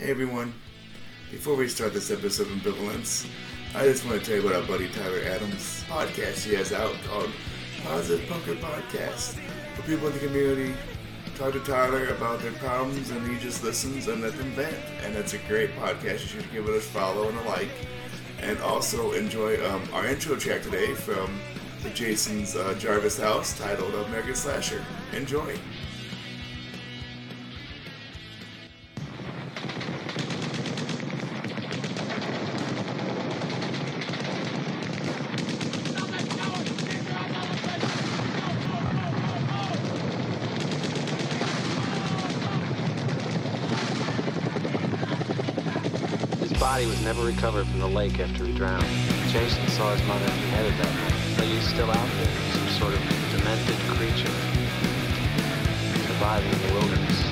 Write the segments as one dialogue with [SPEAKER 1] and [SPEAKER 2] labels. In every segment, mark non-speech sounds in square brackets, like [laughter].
[SPEAKER 1] Hey everyone. Before we start this episode of Ambivalence, I just want to tell you about our buddy Tyler Adams podcast he has out called Positive Punker Podcast. For people in the community, talk to Tyler about their problems and he just listens and let them vent. And it's a great podcast. You should give it a follow and a like. And also enjoy um, our intro track today from Jason's uh, Jarvis House titled American Slasher. Enjoy.
[SPEAKER 2] Never recovered from the lake after he drowned. Jason saw his mother beheaded that night, but he's still out there, some sort of demented creature, surviving in the wilderness.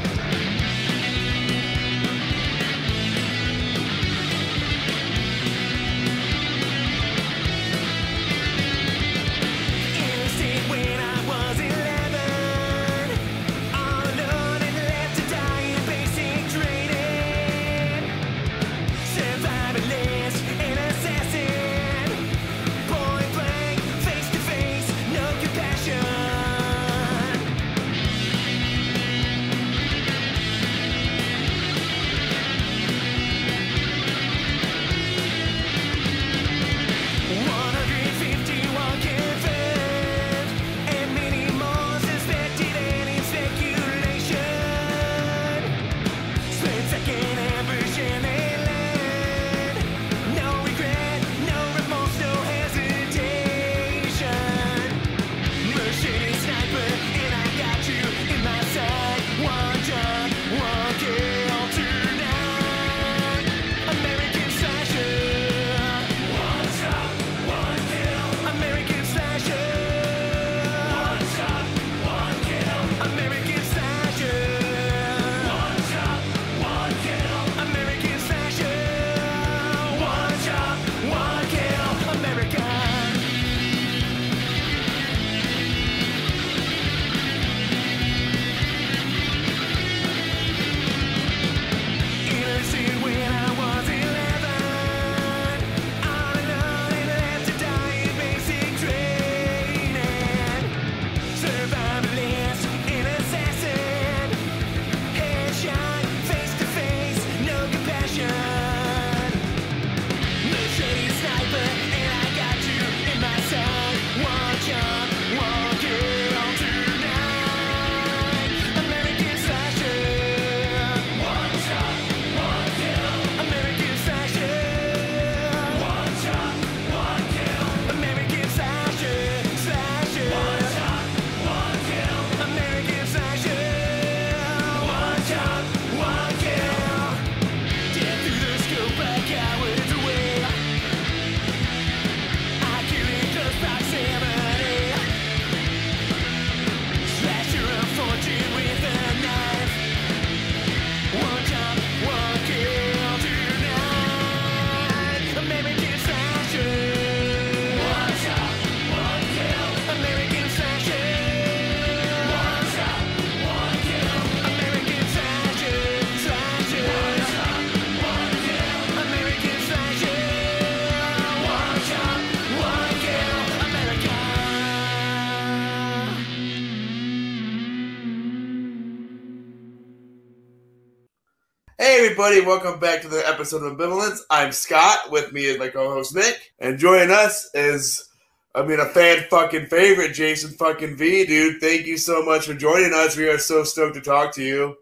[SPEAKER 1] Everybody, welcome back to the episode of Ambivalence. I'm Scott. With me is my co-host Nick, and joining us is, I mean, a fan fucking favorite, Jason fucking V, dude. Thank you so much for joining us. We are so stoked to talk to you.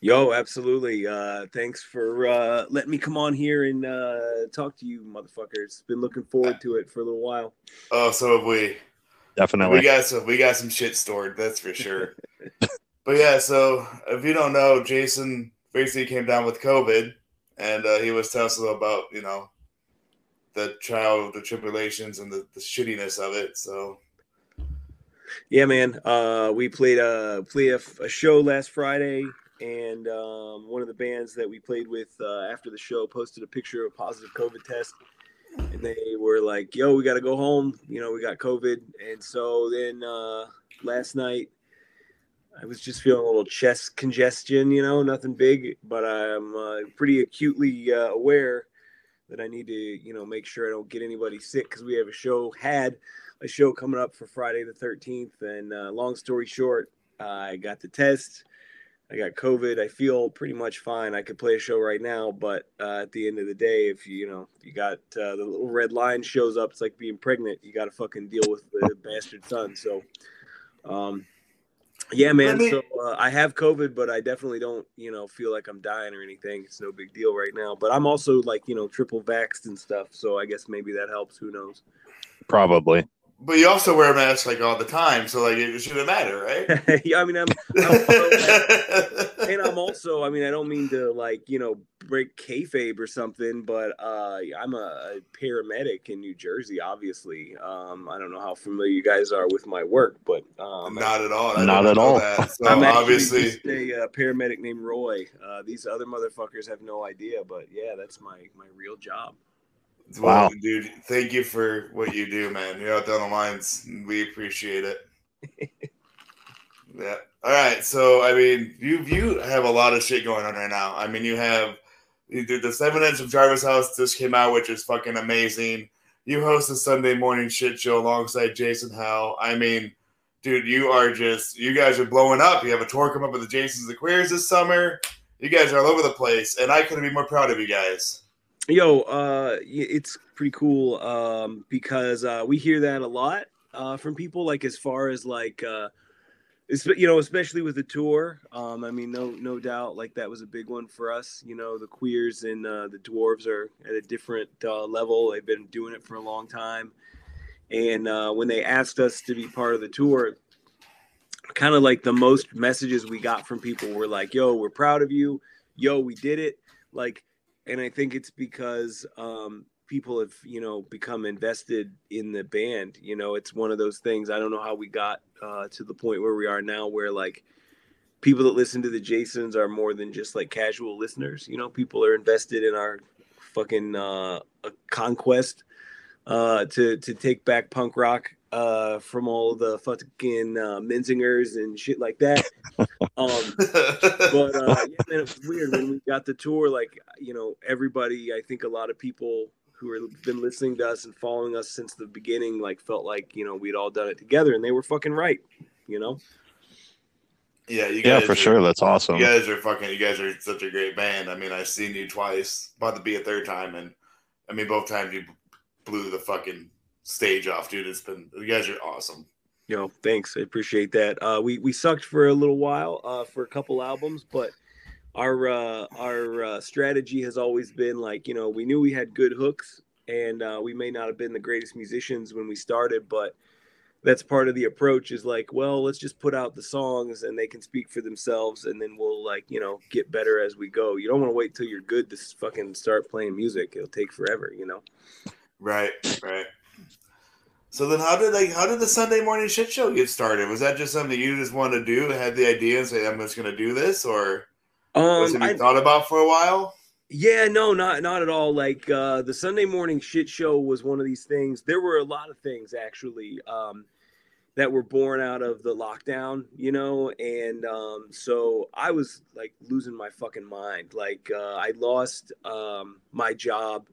[SPEAKER 3] Yo, absolutely. Uh, thanks for uh, letting me come on here and uh, talk to you, motherfuckers. Been looking forward to it for a little while.
[SPEAKER 1] Oh, so have we.
[SPEAKER 4] Definitely.
[SPEAKER 1] We got some. We got some shit stored. That's for sure. [laughs] but yeah, so if you don't know, Jason basically came down with COVID, and uh, he was telling us about you know the trial, of the tribulations, and the, the shittiness of it. So
[SPEAKER 3] Yeah, man. Uh, we played a played a, a show last Friday, and um, one of the bands that we played with uh, after the show posted a picture of a positive COVID test, and they were like, "Yo, we got to go home. You know, we got COVID." And so then uh, last night, I was just feeling a little chest congestion, you know, nothing big, but I'm uh, pretty acutely uh, aware that I need to, you know, make sure I don't get anybody sick because we have a show, had a show coming up for Friday the 13th. And uh, long story short, I got the test. I got COVID. I feel pretty much fine. I could play a show right now, but uh, at the end of the day, if you, you know, you got uh, the little red line shows up, it's like being pregnant. You got to fucking deal with the bastard son. So, um, yeah, man.
[SPEAKER 1] me-
[SPEAKER 3] So uh, I have COVID, but I definitely don't, you know, feel like I'm dying or anything. It's no big deal right now. But I'm also like, you know, triple vaxxed and stuff. So I guess maybe that helps. Who knows?
[SPEAKER 4] Probably.
[SPEAKER 1] But you also wear a mask like all the time, so like it shouldn't matter, right? [laughs]
[SPEAKER 3] yeah, I mean, I'm, I'm [laughs] and I'm also, I mean, I don't mean to like, you know, break kayfabe or something, but uh, I'm a, a paramedic in New Jersey, obviously. Um, I don't know how familiar you guys are with my work, but um,
[SPEAKER 1] Not at all. I
[SPEAKER 4] Not at all.
[SPEAKER 1] that. So
[SPEAKER 3] I'm
[SPEAKER 1] obviously,
[SPEAKER 3] a uh, paramedic named Roy. Uh, these other motherfuckers have no idea, but yeah, that's my my real job.
[SPEAKER 4] Wow.
[SPEAKER 1] dude, thank you for what you do, man. You're out there on the lines. We appreciate it. [laughs] yeah. All right. So I mean, you you have a lot of shit going on right now. I mean, you have you did the seven inch of Jarvis House just came out, which is fucking amazing. You host a Sunday morning shit show alongside Jason Hell. I mean, dude, you are just you guys are blowing up. You have a tour coming up with the Jasons the Queers this summer. You guys are all over the place, and I couldn't be more proud of you guys.
[SPEAKER 3] Yo, uh, it's pretty cool um, because uh, we hear that a lot uh, from people. Like as far as like, uh, you know, especially with the tour. Um, I mean, no, no doubt, like that was a big one for us. You know, the queers and uh, the dwarves are at a different uh, level. They've been doing it for a long time, and uh, when they asked us to be part of the tour. Kind of like the most messages we got from people were like, "Yo, we're proud of you. Yo, we did it." Like and I think it's because um, people have you know become invested in the band. You know, it's one of those things. I don't know how we got uh, to the point where we are now, where like people that listen to the Jasons are more than just like casual listeners. You know, people are invested in our fucking uh, conquest uh, to to take back punk rock uh, from all the fucking uh, Menzingers and shit like that. [laughs] Um, but uh, yeah, man, it was weird when we got the tour. Like, you know, everybody, I think a lot of people who have been listening to us and following us since the beginning, like, felt like you know we'd all done it together, and they were fucking right. You know,
[SPEAKER 1] yeah, you
[SPEAKER 4] Yeah, for
[SPEAKER 1] are-
[SPEAKER 4] sure. That's awesome.
[SPEAKER 1] You guys are fucking. You guys are such a great band. I mean, I've seen you twice, about to be a third time, and I mean, both times you blew the fucking stage off, dude. It's been. You guys are awesome.
[SPEAKER 3] you know, thanks, I appreciate that. Uh, we we sucked for a little while, uh, for a couple albums, but our uh, our uh, strategy has always been like, you know, we knew we had good hooks, and uh, we may not have been the greatest musicians when we started, but that's part of the approach is like well let's just put out the songs and they can speak for themselves and then we'll like you know get better as we go you don't want to wait till you're good to fucking start playing music it'll take forever you know
[SPEAKER 1] Right, right. So then, how did like how did the Sunday morning shit show get started? Was that just something you just wanted to do, had the idea, and say I'm just going to do this, or was
[SPEAKER 3] um
[SPEAKER 1] it you
[SPEAKER 3] I,
[SPEAKER 1] thought about for a while?
[SPEAKER 3] yeah no not not at all like uh the sunday morning shit show was one of these things there were a lot of things actually um that were born out of the lockdown you know and um so i was like losing my fucking mind like uh i lost um my job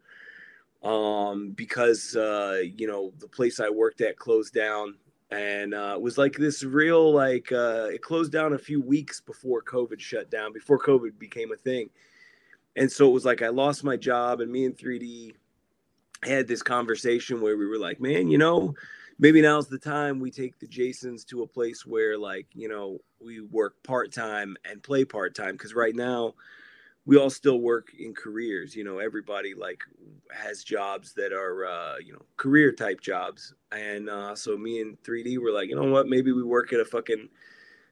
[SPEAKER 3] um because uh you know the place i worked at closed down. And uh it was like this real like uh it closed down a few weeks before covid shut down before covid became a thing. And so it was like i lost my job and me and 3d had this conversation where we were like man you know maybe now's the time we take the jasons to a place where like you know we work part-time and play part-time. Because right now we all still work in careers you know everybody like has jobs that are uh you know career type jobs. And uh so me and 3d were like you know what? Maybe we work at a fucking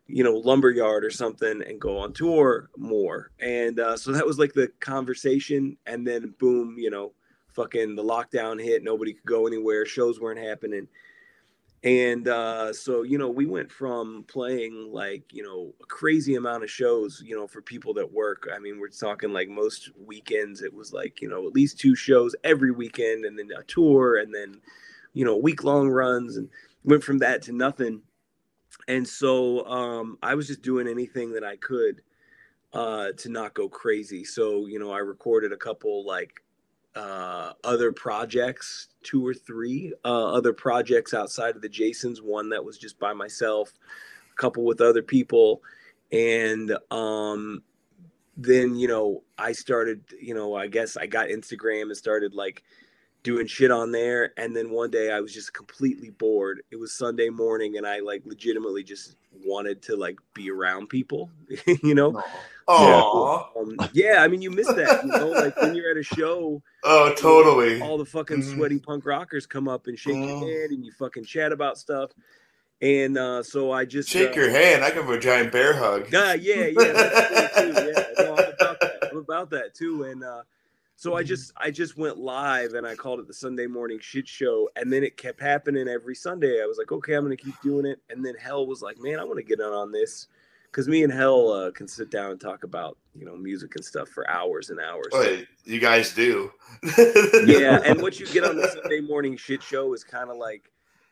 [SPEAKER 3] you know lumber yard or something and go on tour more. And uh so that was like the conversation. And then boom you know fucking the lockdown hit. Nobody could go anywhere. Shows weren't happening and uh, so you know we went from playing like you know a crazy amount of shows you know for people that work i mean we're talking like most weekends it was like you know at least two shows every weekend and then a tour and then you know week long runs and went from that to nothing and so um, I was just doing anything that I could uh, to not go crazy. So you know, I recorded a couple like uh, other projects, two or three uh, other projects outside of the Jasons. One that was just by myself, a couple with other people, and um, then you know I started. You know, I guess I got Instagram and started like doing shit on there and then one day i was just completely bored it was sunday morning and i like legitimately just wanted to like be around people [laughs] you know
[SPEAKER 1] Oh,
[SPEAKER 3] um, yeah i mean you miss that you know like when you're at a show [laughs]
[SPEAKER 1] oh, totally.
[SPEAKER 3] all the fucking
[SPEAKER 1] Mhm.
[SPEAKER 3] sweaty punk rockers come up and shake
[SPEAKER 1] Oh.
[SPEAKER 3] your hand and you fucking chat about stuff and uh so i just
[SPEAKER 1] Shake
[SPEAKER 3] uh,
[SPEAKER 1] your hand. I give a giant bear hug.
[SPEAKER 3] yeah, yeah, yeah. That's too. Yeah, no, I'm about that. I'm about that too. And uh, so I just I just went live and I called it the Sunday morning shit show. And then it kept happening every Sunday. I was like, okay, I'm gonna keep doing it. And then Hell was like, man, I want to get in on this. Cause me and Hell uh, can sit down and talk about you know music and stuff for hours and hours.
[SPEAKER 1] Oh, you guys do.
[SPEAKER 3] yeah, [laughs] and what you get on the Sunday morning shit show is kind of like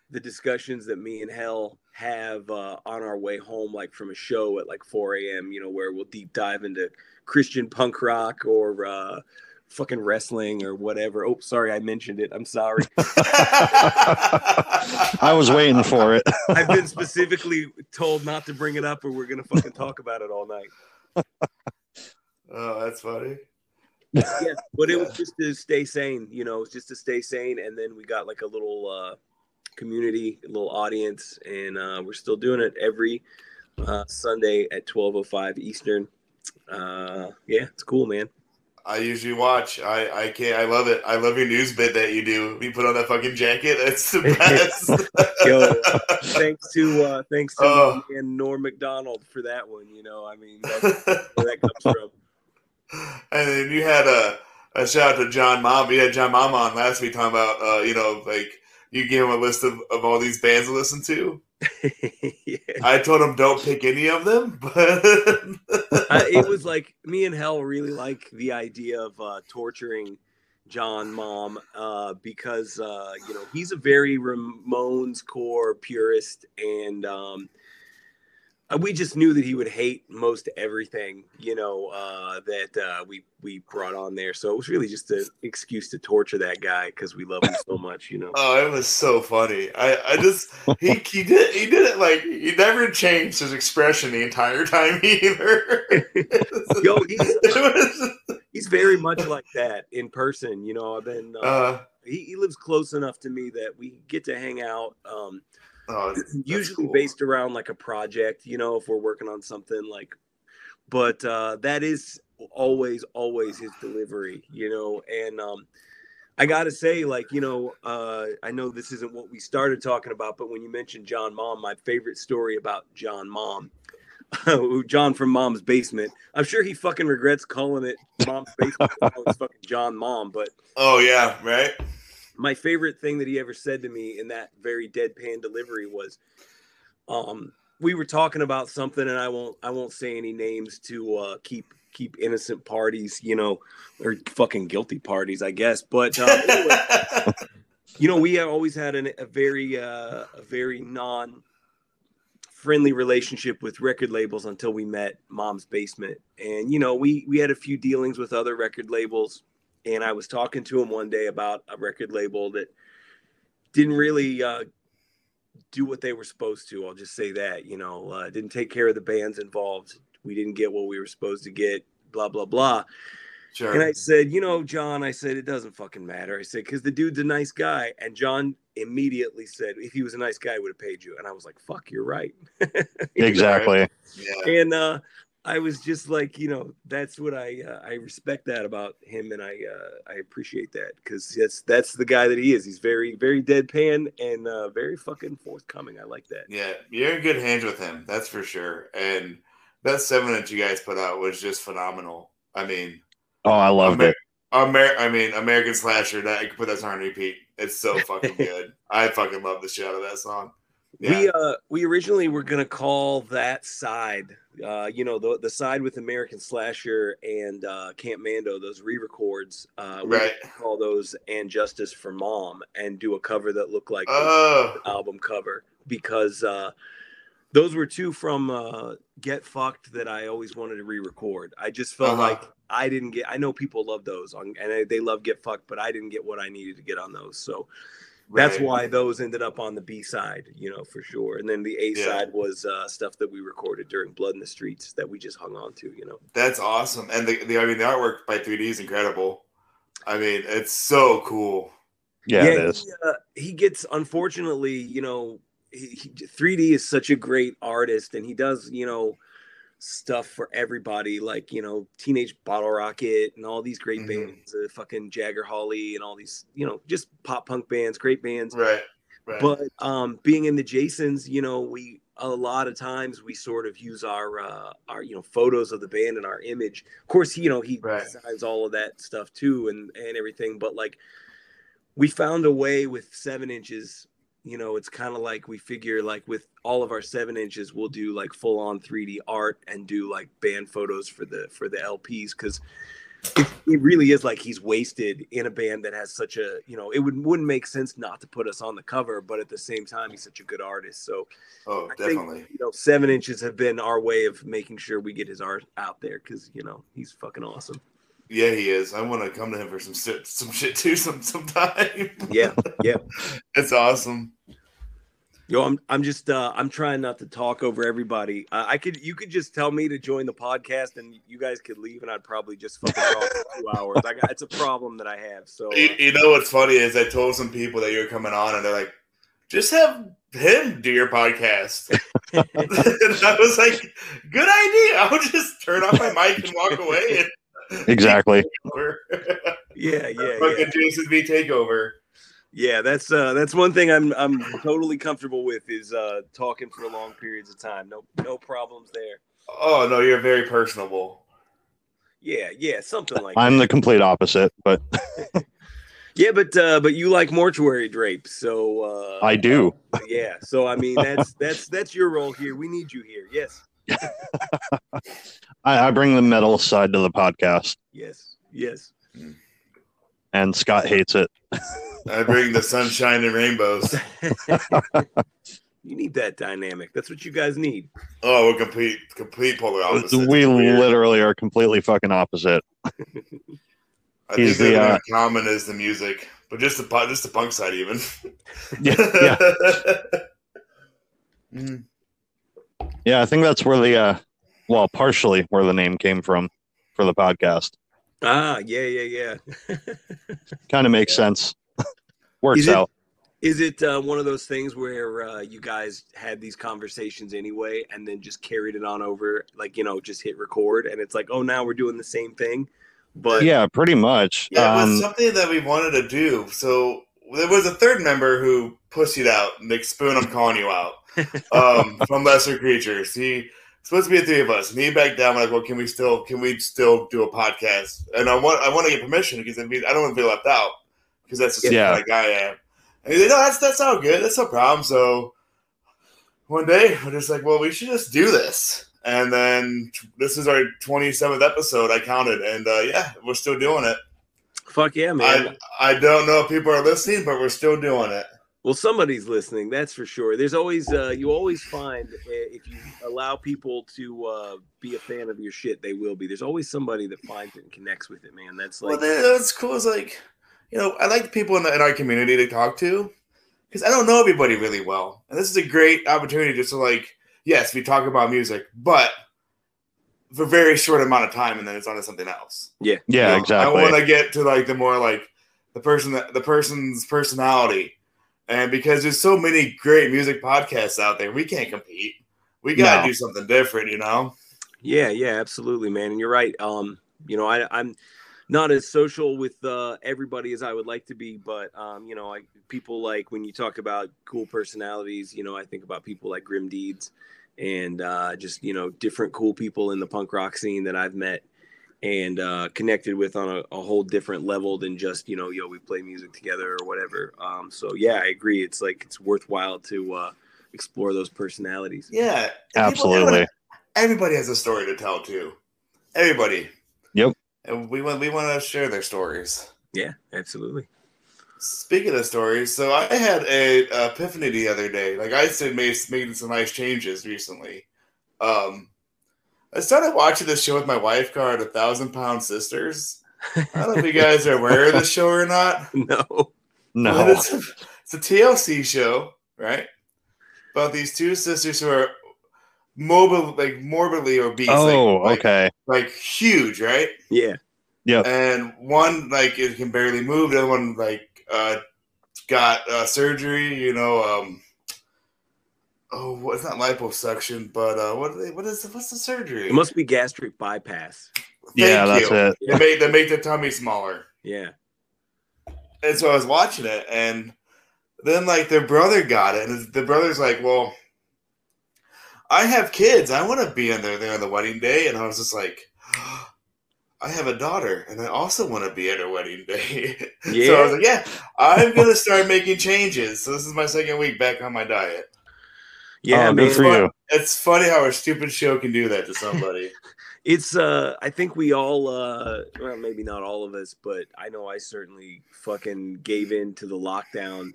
[SPEAKER 3] the discussions that me and Hell have uh, on our way home, like from a show at like 4 a.m. You know, where we'll deep dive into Christian punk rock or uh, fucking wrestling or whatever. Oh, sorry, I mentioned it. I'm sorry. [laughs] [laughs]
[SPEAKER 4] I was waiting for it. [laughs]
[SPEAKER 3] I've been specifically told not to bring it up, or we're gonna fucking talk about it all night.
[SPEAKER 1] oh, that's funny.
[SPEAKER 3] yeah, but it was just to stay sane, you know, it's just to stay sane. And then we got like a little uh, community, a little audience, and uh, we're still doing it every uh, Sunday at twelve oh five Eastern. Uh, yeah, it's cool, man.
[SPEAKER 1] I usually watch. I I can't. I love it. I love your news bit that you do. You put on that fucking jacket. That's the [laughs] best.
[SPEAKER 3] Yo, thanks to uh, thanks to
[SPEAKER 1] Oh.
[SPEAKER 3] me and Norm Macdonald for that one. You know, I mean, that's where that comes from. [laughs]
[SPEAKER 1] and then you had a a shout out to John Mom. We had John Mom on last week talking about uh, you know, like you gave him a list of, of all these bands to listen to. [laughs]
[SPEAKER 3] yeah.
[SPEAKER 1] I told him don't pick any of them, [laughs] but
[SPEAKER 3] it was like me and Hell really like the idea of uh, torturing John Mom uh, because uh, you know he's a very Ramones core purist, and um, we just knew that he would hate most everything you know uh, that uh, we we brought on there. So it was really just an excuse to torture that guy because we love him so [laughs] much, you know.
[SPEAKER 1] oh, it was so funny. I, I just he he did he did it like he never changed his expression the entire time [laughs] either. [laughs]
[SPEAKER 3] Yo, he's
[SPEAKER 1] was-
[SPEAKER 3] he's very much like that in person. You know, I've been. Uh,
[SPEAKER 1] uh,
[SPEAKER 3] he, he lives close enough to me that we get to hang out um
[SPEAKER 1] oh,
[SPEAKER 3] usually
[SPEAKER 1] cool.
[SPEAKER 3] based around like a project you know if we're working on something like but uh that is always always his delivery you know and um i gotta say like you know uh i know this isn't what we started talking about but when you mentioned john mom my favorite story about john mom [laughs] John from Mom's Basement. I'm sure he fucking regrets calling it Mom's Basement. it's fucking John Mom, but
[SPEAKER 1] Oh yeah, right.
[SPEAKER 3] My favorite thing that he ever said to me in that very deadpan delivery was um we were talking about something and i won't i won't say any names to uh keep keep innocent parties you know or fucking guilty parties i guess. But uh, anyway, [laughs] you know we always had an, a very uh a very non friendly relationship with record labels until we met mom's basement. And you know we we had a few dealings with other record labels and I was talking to him one day about a record label that didn't really uh, do what they were supposed to. I'll just say that, you know, uh, didn't take care of the bands involved. We didn't get what we were supposed to get. Blah blah blah.
[SPEAKER 1] Sure.
[SPEAKER 3] And I said, you know, John, I said it doesn't fucking matter. I said because the dude's a nice guy. And John immediately said, if he was a nice guy, he would have paid you. And I was like, fuck, you're right. [laughs]
[SPEAKER 4] Exactly.
[SPEAKER 1] yeah.
[SPEAKER 3] and uh I was just like, you know, that's what I uh, I respect that about him, and I uh, I appreciate that because that's that's the guy that he is. He's very very deadpan and uh, very fucking forthcoming. I like that.
[SPEAKER 1] Yeah, you're in good hands with him, that's for sure. And that seven that you guys put out was just phenomenal. I mean,
[SPEAKER 4] Oh, I loved
[SPEAKER 1] Amer-
[SPEAKER 4] it.
[SPEAKER 1] Amer- I mean, American Slasher. That I could put that song on repeat. It's so fucking [laughs] good. I fucking love the shit out of that song. Yeah.
[SPEAKER 3] We uh we originally were gonna call that side, uh, you know, the the side with American Slasher and uh, Camp Mando, those re-records. Uh, we
[SPEAKER 1] right.
[SPEAKER 3] call those "And Justice for Mom" and do a cover that looked like
[SPEAKER 1] Oh,
[SPEAKER 3] album cover because uh those were two from uh, Get Fucked that I always wanted to re-record. I just felt
[SPEAKER 1] Uh-huh.
[SPEAKER 3] like I didn't get. I know people love those on, and they love Get Fucked, but I didn't get what I needed to get on those. So that's why those ended up on the B side, you know, for sure. And then the A
[SPEAKER 1] Yeah.
[SPEAKER 3] side was uh, stuff that we recorded during Blood in the Streets that we just hung on to, you know.
[SPEAKER 1] That's awesome. And the, the I mean the artwork by 3D is incredible. I mean, it's so cool.
[SPEAKER 4] Yeah, it is.
[SPEAKER 3] He, uh, he gets unfortunately, you know, he, he, 3D is such a great artist, and he does, you know, stuff for everybody, like you know, Teenage Bottle Rocket and all these great
[SPEAKER 1] Mhm.
[SPEAKER 3] bands, uh, fucking Jagger Holly and all these, you know, just pop punk bands, great bands.
[SPEAKER 1] Right. Right.
[SPEAKER 3] But um, being in the Jasons, you know, we a lot of times we sort of use our uh, our you know photos of the band and our image. Of course, you know he
[SPEAKER 1] Right.
[SPEAKER 3] designs all of that stuff too and and everything. But like we found a way with seven inches. You know, it's kind of like we figure like with all of our seven inches, we'll do like full on 3D art and do like band photos for the for the LPs because it, it really is like he's wasted in a band that has such a you know it would wouldn't make sense not to put us on the cover but at the same time he's such a good artist so
[SPEAKER 1] oh,
[SPEAKER 3] I think,
[SPEAKER 1] definitely.
[SPEAKER 3] you know seven inches have been our way of making sure we get his art out there because you know he's fucking awesome
[SPEAKER 1] Yeah, he is. I want to come to him for some shit, some shit too, [laughs] some sometime.
[SPEAKER 3] yeah yeah [laughs]
[SPEAKER 1] it's awesome.
[SPEAKER 3] yo i'm i'm just uh i'm trying not to talk over everybody uh, i could you could just tell me to join the podcast and you guys could leave and i'd probably just fucking talk for [laughs] two hours i got it's a problem that i have so uh,
[SPEAKER 1] You, you know what's funny is I told some people that you were coming on, and they're like, "Just have him do your podcast." and I was like, "Good idea. I'll just turn off my mic and walk away." And
[SPEAKER 4] Exactly. [laughs]
[SPEAKER 3] yeah yeah yeah
[SPEAKER 1] Fucking Jason V takeover.
[SPEAKER 3] Yeah, that's uh that's one thing I'm I'm totally comfortable with is uh talking for long periods of time. No no problems there.
[SPEAKER 1] Oh no, you're very personable.
[SPEAKER 3] Yeah, yeah, something like that.
[SPEAKER 4] I'm
[SPEAKER 3] that.
[SPEAKER 4] the complete opposite, but [laughs]
[SPEAKER 3] Yeah, but uh but you like mortuary drapes, so uh
[SPEAKER 4] I do.
[SPEAKER 3] yeah. So I mean that's that's that's your role here. We need you here. Yes. [laughs]
[SPEAKER 4] I, I bring the metal side to the podcast,
[SPEAKER 3] Yes. Yes.
[SPEAKER 4] and Scott hates it.
[SPEAKER 1] I bring the sunshine and rainbows. [laughs]
[SPEAKER 3] You need that dynamic. That's what you guys need.
[SPEAKER 1] Oh, we're complete, complete polar opposites.
[SPEAKER 4] we literally are completely fucking opposite.
[SPEAKER 1] I
[SPEAKER 4] he's
[SPEAKER 1] think the
[SPEAKER 4] the,
[SPEAKER 1] uh, common is the music, but just the just the punk side even. [laughs]
[SPEAKER 4] Yeah, yeah, [laughs]
[SPEAKER 1] Mm.
[SPEAKER 4] yeah. I think that's where the, uh, well, partially where the name came from for the podcast.
[SPEAKER 3] Ah, yeah, yeah, yeah. [laughs]
[SPEAKER 4] Kind of makes sense. [laughs] Works
[SPEAKER 3] Is it-
[SPEAKER 4] out.
[SPEAKER 3] Is it uh, one of those things where uh, you guys had these conversations anyway, and then just carried it on over, like you know, just hit record, and it's like, oh, now we're doing the same thing, but
[SPEAKER 4] yeah, pretty much.
[SPEAKER 1] Yeah, it was
[SPEAKER 4] Um,
[SPEAKER 1] something that we wanted to do. So there was a third member who pussied out. Nick Spoon, I'm calling you out. [laughs] Um, from Lesser Creatures. He supposed to be the three of us, and he backed down. Like, well, can we still can we still do a podcast? And I want I want to get permission because I mean I don't want to be left out because that's just
[SPEAKER 4] Yeah.
[SPEAKER 1] the kind of guy I am. And he's like, no, that's that's all good. That's no problem. So one day we're just like, well, we should just do this. And then t- this is our 27th episode. I counted, and uh, yeah, we're still doing it.
[SPEAKER 3] fuck yeah, man.
[SPEAKER 1] I I don't know if people are listening, but we're still doing it.
[SPEAKER 3] Well, somebody's listening, that's for sure. There's always, uh, you always find uh, if you allow people to uh, be a fan of your shit, they will be. There's always somebody that finds it and connects with it, man. That's like,
[SPEAKER 1] then what's cool is like, you know, I like the people in, the, in our community to talk to because I don't know everybody really well, and this is a great opportunity just to like, yes, we talk about music, but for a very short amount of time, and then it's on to something else.
[SPEAKER 4] yeah,
[SPEAKER 1] You know,
[SPEAKER 4] exactly.
[SPEAKER 1] I want to get to like the more like the person that the person's personality, and because there's so many great music podcasts out there, we can't compete. We gotta
[SPEAKER 4] No.
[SPEAKER 1] do something different, you know.
[SPEAKER 3] Yeah, yeah, absolutely, man. And you're right. Um, you know, I, I'm not as social with uh, everybody as I would like to be, but um, you know, I people like when you talk about cool personalities, you know, I think about people like Grim Deeds and uh, just you know different cool people in the punk rock scene that I've met and uh, connected with on a, a whole different level than just you know, yo, we play music together or whatever. Um, so yeah, I agree. It's like it's worthwhile to uh, explore those personalities.
[SPEAKER 1] Yeah,
[SPEAKER 4] Absolutely.
[SPEAKER 1] everybody has a story to tell too. Everybody.
[SPEAKER 4] Yep.
[SPEAKER 1] And we want we want to share their stories.
[SPEAKER 3] Yeah, absolutely.
[SPEAKER 1] Speaking of stories, so I had a epiphany the other day. Like I said, made making some nice changes recently. Um, I started watching this show with my wife called A Thousand Pound Sisters. I don't know if you [laughs] guys are aware of the show or not.
[SPEAKER 3] No.
[SPEAKER 4] No.
[SPEAKER 1] it's, a, it's a TLC show, right? About these two sisters who are mobile, like morbidly obese. like-
[SPEAKER 4] Oh,
[SPEAKER 1] like,
[SPEAKER 4] okay.
[SPEAKER 1] Like huge, right?
[SPEAKER 3] Yeah. Yeah.
[SPEAKER 1] and one like it can barely move. The other one like uh, got uh, surgery. You know, um, oh, what- it's not liposuction, but uh, what are they, what is what's the surgery?
[SPEAKER 3] It must be gastric bypass.
[SPEAKER 1] Thank
[SPEAKER 4] yeah, that's it.
[SPEAKER 1] They make they make the tummy smaller,
[SPEAKER 3] Yeah.
[SPEAKER 1] and so I was watching it, and then like their brother got it, and the brother's like, "Well, I have kids. I want to be in there there on the wedding day," and I was just like. I have a daughter, and I also want to be at her wedding day. Yeah. [laughs] so I was like, "Yeah, I'm gonna start making changes." So this is my second week back on my diet.
[SPEAKER 3] Yeah,
[SPEAKER 4] oh,
[SPEAKER 3] man.
[SPEAKER 4] good for you.
[SPEAKER 1] It's funny how a stupid show can do that to somebody. [laughs]
[SPEAKER 3] It's uh I think we all uh well maybe not all of us, but I know I certainly fucking gave in to the lockdown.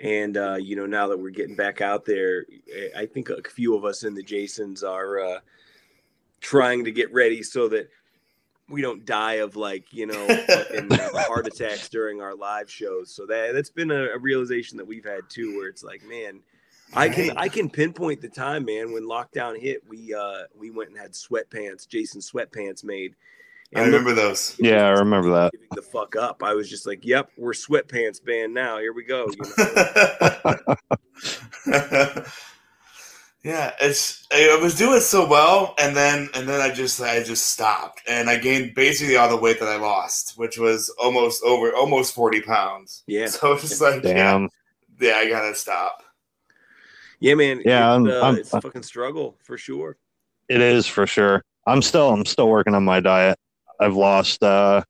[SPEAKER 3] And uh, you know, now that we're getting back out there, eh, I think a few of us in the Jasons are uh trying to get ready so that we don't die of like, you know, fucking uh, [laughs] heart attacks during our live shows. So that that's been a, a realization that we've had too, where it's like, man, I can I can pinpoint the time, man, when lockdown hit. We uh we went and had sweatpants, Jason sweatpants made.
[SPEAKER 1] I remember those.
[SPEAKER 4] Yeah, I remember that.
[SPEAKER 3] Giving the fuck up. I was just like, "Yep, we're sweatpants band now. Here we go." You know? [laughs]
[SPEAKER 1] yeah, it's I was doing so well, and then and then I just I just stopped, and I gained basically all the weight that I lost, which was almost over almost forty pounds.
[SPEAKER 3] Yeah.
[SPEAKER 1] So it's just like, yeah,
[SPEAKER 4] Damn.
[SPEAKER 1] yeah, I gotta stop.
[SPEAKER 3] Yeah, man.
[SPEAKER 4] Yeah,
[SPEAKER 3] it's,
[SPEAKER 4] I'm-
[SPEAKER 3] uh,
[SPEAKER 4] I'm-
[SPEAKER 3] it's a fucking struggle for sure.
[SPEAKER 4] It is for sure. I'm still I'm still working on my diet. I've lost uh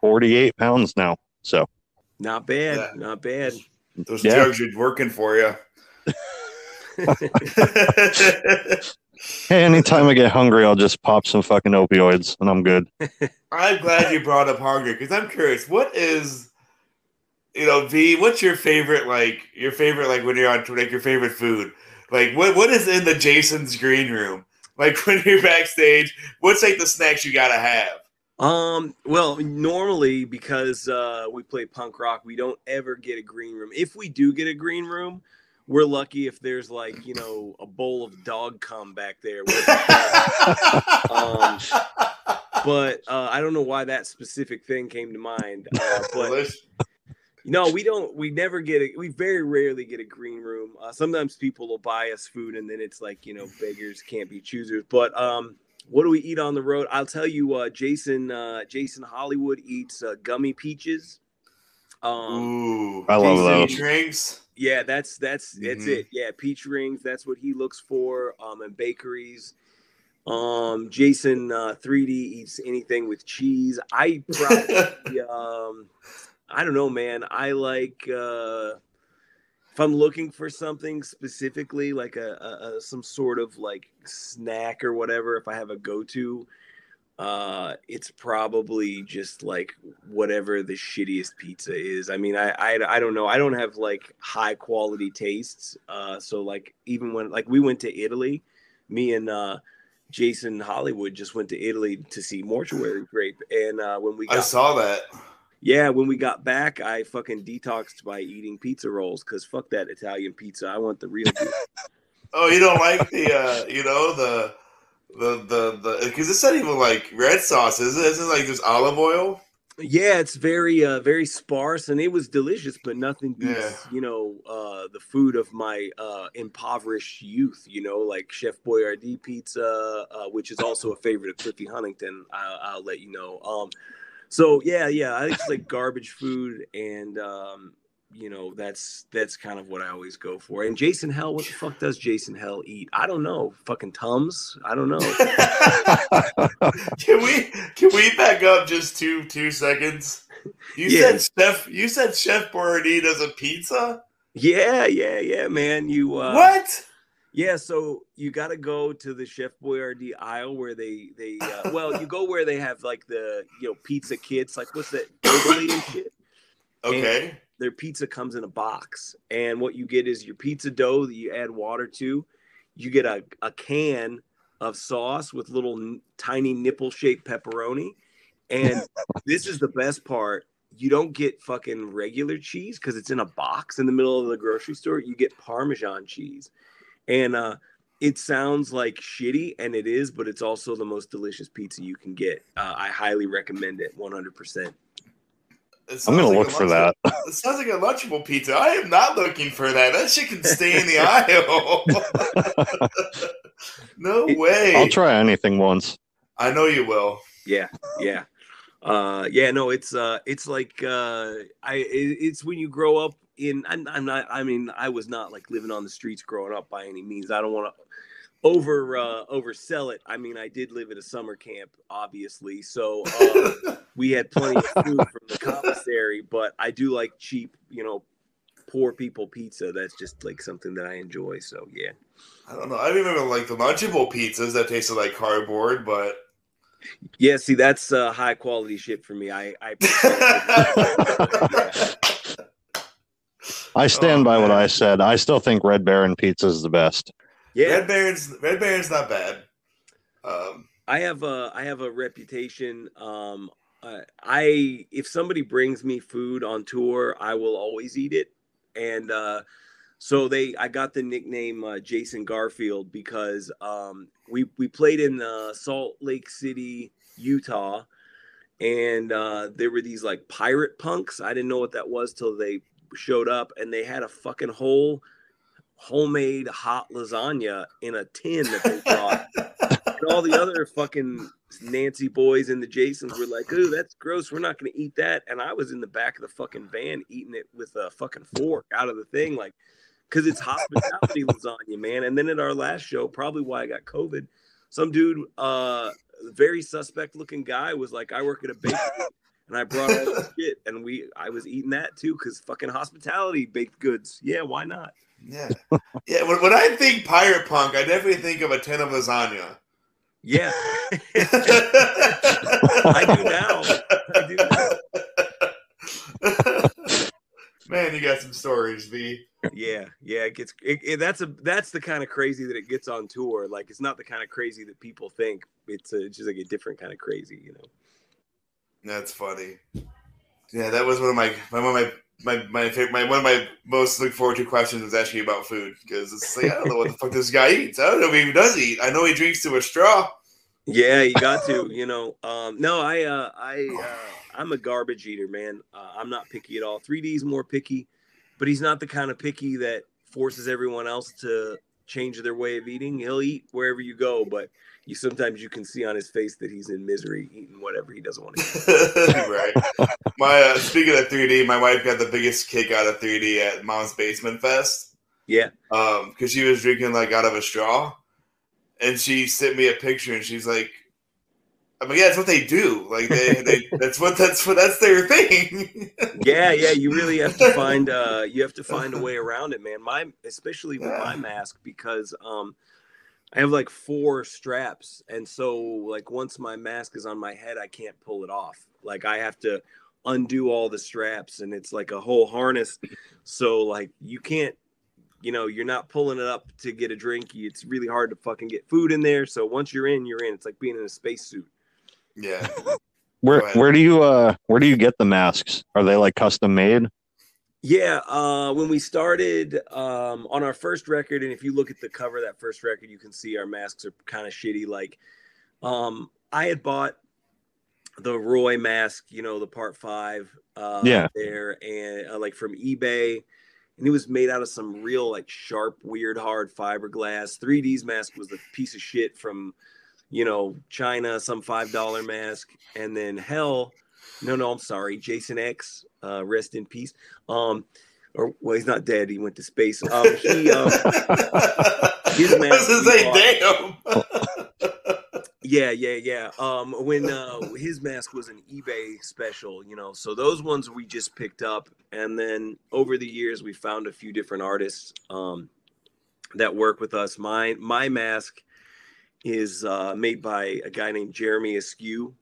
[SPEAKER 4] 48 pounds now. So
[SPEAKER 3] Not bad,
[SPEAKER 1] Yeah.
[SPEAKER 3] not bad.
[SPEAKER 1] Those
[SPEAKER 4] Yeah.
[SPEAKER 1] drugs are working for you. [laughs]
[SPEAKER 4] hey, anytime I get hungry, I'll just pop some fucking opioids and I'm good.
[SPEAKER 1] I'm glad you brought up hunger because I'm curious. What is, you know, V? What's your favorite like? Your favorite like when you're on like your favorite food? Like what? What is in the Jason's green room? Like [laughs] when you're backstage, what's like the snacks you gotta have?
[SPEAKER 3] Um, well, normally because uh we play punk rock, we don't ever get a green room. If we do get a green room, we're lucky if there's like, you know, a bowl of dog cum back there. [laughs] Um, but uh, I don't know why that specific thing came to mind. Uh, but. No, we don't. We never get it. We very rarely get a green room. Uh, sometimes people will buy us food, and then it's like you know, beggars can't be choosers. But um, what do we eat on the road? I'll tell you. Uh, Jason, uh, Jason Hollywood eats uh, gummy peaches. Um,
[SPEAKER 1] Ooh,
[SPEAKER 4] I love
[SPEAKER 3] Jason-
[SPEAKER 4] those.
[SPEAKER 1] drinks.
[SPEAKER 3] yeah, that's that's that's
[SPEAKER 1] Mhm.
[SPEAKER 3] it. Yeah, peach rings. That's what he looks for. Um, and bakeries. Um, Jason uh, 3D eats anything with cheese. I probably [laughs] um i don't know man. I like uh if i'm looking for something specifically like a, a, a some sort of like snack or whatever if i have a go-to uh it's probably just like whatever the shittiest pizza is. I mean I, I i don't know. I don't have like high quality tastes uh so like even when like we went to italy me and uh jason hollywood just went to italy to see mortuary drape and uh when we
[SPEAKER 1] I saw that.
[SPEAKER 3] Yeah, when we got back, I fucking detoxed by eating pizza rolls because fuck that Italian pizza. I want the real deal. [laughs]
[SPEAKER 1] Oh, you don't like the, uh, you know, the, the, the, the, because it's not even like red sauce, is it? Isn't it like just olive oil?
[SPEAKER 3] yeah, it's very, uh, very sparse and it was delicious, but nothing beats,
[SPEAKER 1] Yeah.
[SPEAKER 3] you know, uh, the food of my uh, impoverished youth. You know, like Chef Boyardee pizza, uh, which is also a favorite of Cliffy Huntington. I'll, I'll let you know. Um, so yeah, yeah, I just like garbage food and. Um, you know that's that's kind of what I always go for. And Jason Hell, what the fuck does Jason Hell eat? I don't know. Fucking tums? I don't know. [laughs]
[SPEAKER 1] can we can we back up just two two seconds? You
[SPEAKER 3] Yeah.
[SPEAKER 1] said Chef you said Chef Boyardee does a pizza?
[SPEAKER 3] Yeah, yeah, yeah, man. You uh
[SPEAKER 1] what?
[SPEAKER 3] Yeah, so you got to go to the Chef Boyardee aisle where they they uh, well, you go where they have like the you know pizza kits, like what's that and shit.
[SPEAKER 1] Okay.
[SPEAKER 3] their pizza comes in a box and what you get is your pizza dough that you add water to you get a, a can of sauce with little tiny nipple shaped pepperoni and [laughs] this is the best part you don't get fucking regular cheese because it's in a box in the middle of the grocery store you get parmesan cheese and uh it sounds like shitty and it is but it's also the most delicious pizza you can get uh, i highly recommend it 100%
[SPEAKER 1] It
[SPEAKER 4] I'm gonna
[SPEAKER 1] like
[SPEAKER 4] look for that.
[SPEAKER 1] It sounds like a Lunchable pizza. I am not looking for that. That shit can stay in the [laughs] aisle. [laughs] no
[SPEAKER 3] It-
[SPEAKER 1] way.
[SPEAKER 4] I'll try anything once.
[SPEAKER 1] I know you will.
[SPEAKER 3] Yeah, yeah, uh, yeah. No, it's uh, it's like uh, I. It, it's when you grow up in. I'm, I'm not. I mean, I was not like living on the streets growing up by any means. I don't want to over uh, oversell it. I mean, I did live at a summer camp, obviously, so uh, [laughs] we had plenty of food from the commissary. But I do like cheap, you know, poor people pizza. That's just like something that I enjoy. So yeah.
[SPEAKER 1] I don't know. I remember like the Lunchable pizzas that tasted like cardboard, but
[SPEAKER 3] Yeah, see, that's uh, high quality shit for me. I, I [laughs] yeah. [laughs]
[SPEAKER 4] I stand
[SPEAKER 1] Oh,
[SPEAKER 4] by what. I said. I still think Red Baron pizza is the best.
[SPEAKER 3] yeah,
[SPEAKER 1] Red Baron's Red Baron's not bad. Um,
[SPEAKER 3] I have a I have a reputation. Um, uh, I if somebody brings me food on tour, I will always eat it, and uh, so they I got the nickname uh, Jason Garfield because um, we we played in uh, Salt Lake City, Utah, and uh, there were these like pirate punks. I didn't know what that was till they showed up, and they had a fucking whole homemade hot lasagna in a tin that they brought [laughs] and all the other fucking Nancy boys and the Jasons were like, "Ooh, that's gross. We're not going to eat that." And I was in the back of the fucking van eating it with a fucking fork out of the thing, like, because it's hospitality [laughs] lasagna, man. And then at our last show, probably why I got COVID, some dude, uh, very suspect looking guy, was like, "I work at a bakery." And I brought all shit, and we, I was eating that too, because fucking hospitality baked goods. Yeah, why not?
[SPEAKER 1] yeah, yeah. When, when I think pirate punk, I definitely think of a tin of lasagna.
[SPEAKER 3] Yeah, [laughs] I do now. I do now.
[SPEAKER 1] Man, you got some stories, V.
[SPEAKER 3] yeah yeah it gets it, it- that's a that's the kind of crazy that it gets on tour like it's not the kind of crazy that people think it's, a, it's just like a different kind of crazy you know
[SPEAKER 1] That's funny. Yeah, that was one of my my one of my my my, favorite, my one of my most look forward to questions was actually about food because it's like I don't know what the fuck this guy eats. I don't know if he even does eat. I know he drinks through a straw.
[SPEAKER 3] yeah you got to you know um no i uh i uh [sighs] i'm a garbage eater man uh, i'm not picky at all 3d's more picky but he's not the kind of picky that forces everyone else to change their way of eating he'll eat wherever you go but you sometimes you can see on his face that he's in misery eating whatever he doesn't want to eat [laughs]
[SPEAKER 1] right. My uh, speaking of 3D, my wife got the biggest kick out of 3D at Mom's Basement Fest.
[SPEAKER 3] yeah
[SPEAKER 1] Um, because she was drinking like out of a straw, and she sent me a picture, and she's like, "I mean, yeah, that's what they do. Like they, they [laughs] that's what that's what that's their thing." [laughs]
[SPEAKER 3] yeah yeah you really have to find uh you have to find a way around it man my especially with my mask because um i have like four straps and so like once my mask is on my head i can't pull it off. Like i have to undo all the straps and it's like a whole harness. So like you can't you know you're not pulling it up to get a drink. It's really hard to fucking get food in there. So once you're in you're in. It's like being in a spacesuit.
[SPEAKER 1] Yeah.
[SPEAKER 4] Where where do you uh where do you get the masks? Are they like custom made?
[SPEAKER 3] Yeah, uh, when we started um, on our first record, and if you look at the cover of that first record, you can see our masks are kind of shitty. Like, um, I had bought the Roy mask, you know, the Part Five, uh,
[SPEAKER 4] Yeah.
[SPEAKER 3] there, and uh, like from eBay, and it was made out of some real like sharp, weird, hard fiberglass. 3D's mask was a piece of shit from, you know, China, some five dollar mask, and then Hell. No, no, I'm sorry, Jason X, uh, rest in peace. Um, or well, he's not dead. He went to space. Um, he, um, his
[SPEAKER 1] I was
[SPEAKER 3] mask
[SPEAKER 1] gonna say,
[SPEAKER 3] he
[SPEAKER 1] damn.
[SPEAKER 3] yeah, yeah, yeah. Um, when uh, his mask was an eBay special, you know, so those ones we just picked up, and then over the years we found a few different artists um, that work with us. My my mask is uh, made by a guy named Jeremy Askew,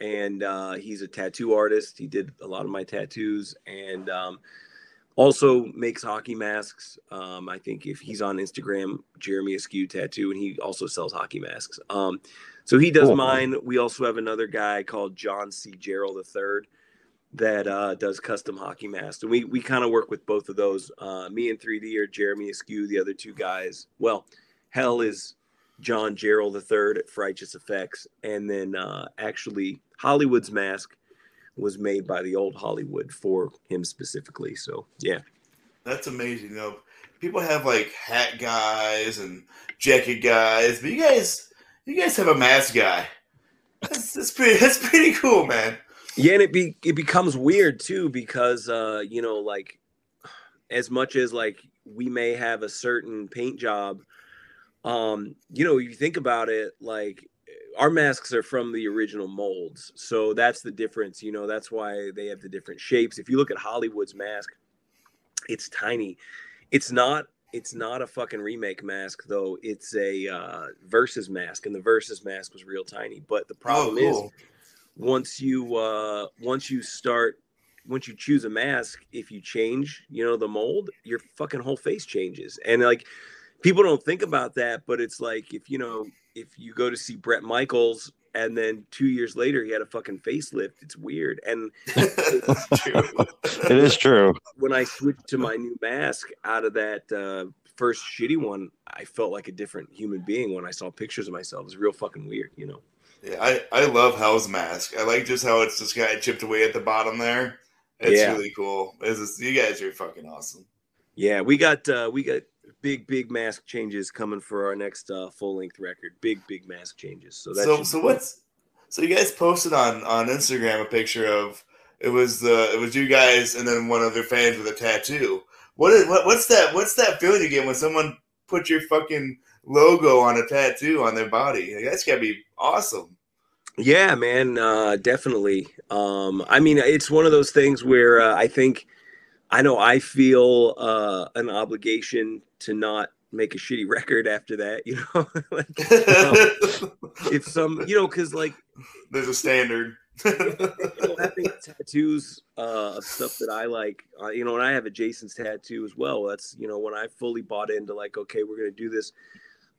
[SPEAKER 3] and uh, he's a tattoo artist. He did a lot of my tattoos, and um, also makes hockey masks. Um, I think if he's on Instagram, Jeremy Askew Tattoo, and he also sells hockey masks. Um, so he does mine. We also have another guy called John C. Gerald III that uh, does custom hockey masks. And we we kind of work with both of those. Uh, me and 3D are Jeremy Askew, the other two guys. Well, Hell is John Gerald III at Righteous Effects, and then uh, actually Hollywood's mask was made by the old Hollywood for him specifically. So yeah,
[SPEAKER 1] That's amazing. You know, people have like hat guys and jacket guys, but you guys, you guys have a mask guy. That's, that's pretty. [laughs] That's pretty cool, man.
[SPEAKER 3] yeah, and it be it becomes weird too because uh, you know like as much as like we may have a certain paint job, um, you know, you think about it like our masks are from the original molds. So that's the difference, you know, that's why they have the different shapes. If you look at Hollywood's mask, it's tiny. It's not it's not a fucking remake mask though. It's a uh versus mask and the versus mask was real tiny. But the problem
[SPEAKER 1] oh,
[SPEAKER 3] is once you uh once you start once you choose a mask if you change you know the mold your fucking whole face changes and like people don't think about that but it's like if you know if you go to see bret michaels and then two years later he had a fucking facelift it's weird and
[SPEAKER 1] It's [laughs] true.
[SPEAKER 4] It is true.
[SPEAKER 3] when i switched to my new mask out of that uh first shitty one i felt like a different human being when i saw pictures of myself it was real fucking weird you know
[SPEAKER 1] Yeah, I, I love Hell's mask. I like just how it's just kind of chipped away at the bottom there. It's
[SPEAKER 3] Yeah.
[SPEAKER 1] really cool. It's just, you guys are fucking awesome.
[SPEAKER 3] Yeah, we got uh we got big big mask changes coming for our next uh full length record. Big big mask changes. So that's
[SPEAKER 1] So so what's so you guys posted on on Instagram a picture of it was the it was you guys and then one of their fans with a tattoo. What is what, what's that what's that feeling you get when someone put your fucking logo on a tattoo on their body? Like, that's gotta be awesome.
[SPEAKER 3] Yeah, man, uh definitely. Um I mean it's one of those things where uh, I think I know I feel uh an obligation to not make a shitty [laughs] record after that, you know. [laughs] like, [laughs] if some, you know, cuz like
[SPEAKER 1] There's a standard.
[SPEAKER 3] you know, having tattoos uh, of stuff that I like, uh, you know, and I have a Jason's tattoo as well. That's you know when I fully bought into like, okay, we're gonna do this.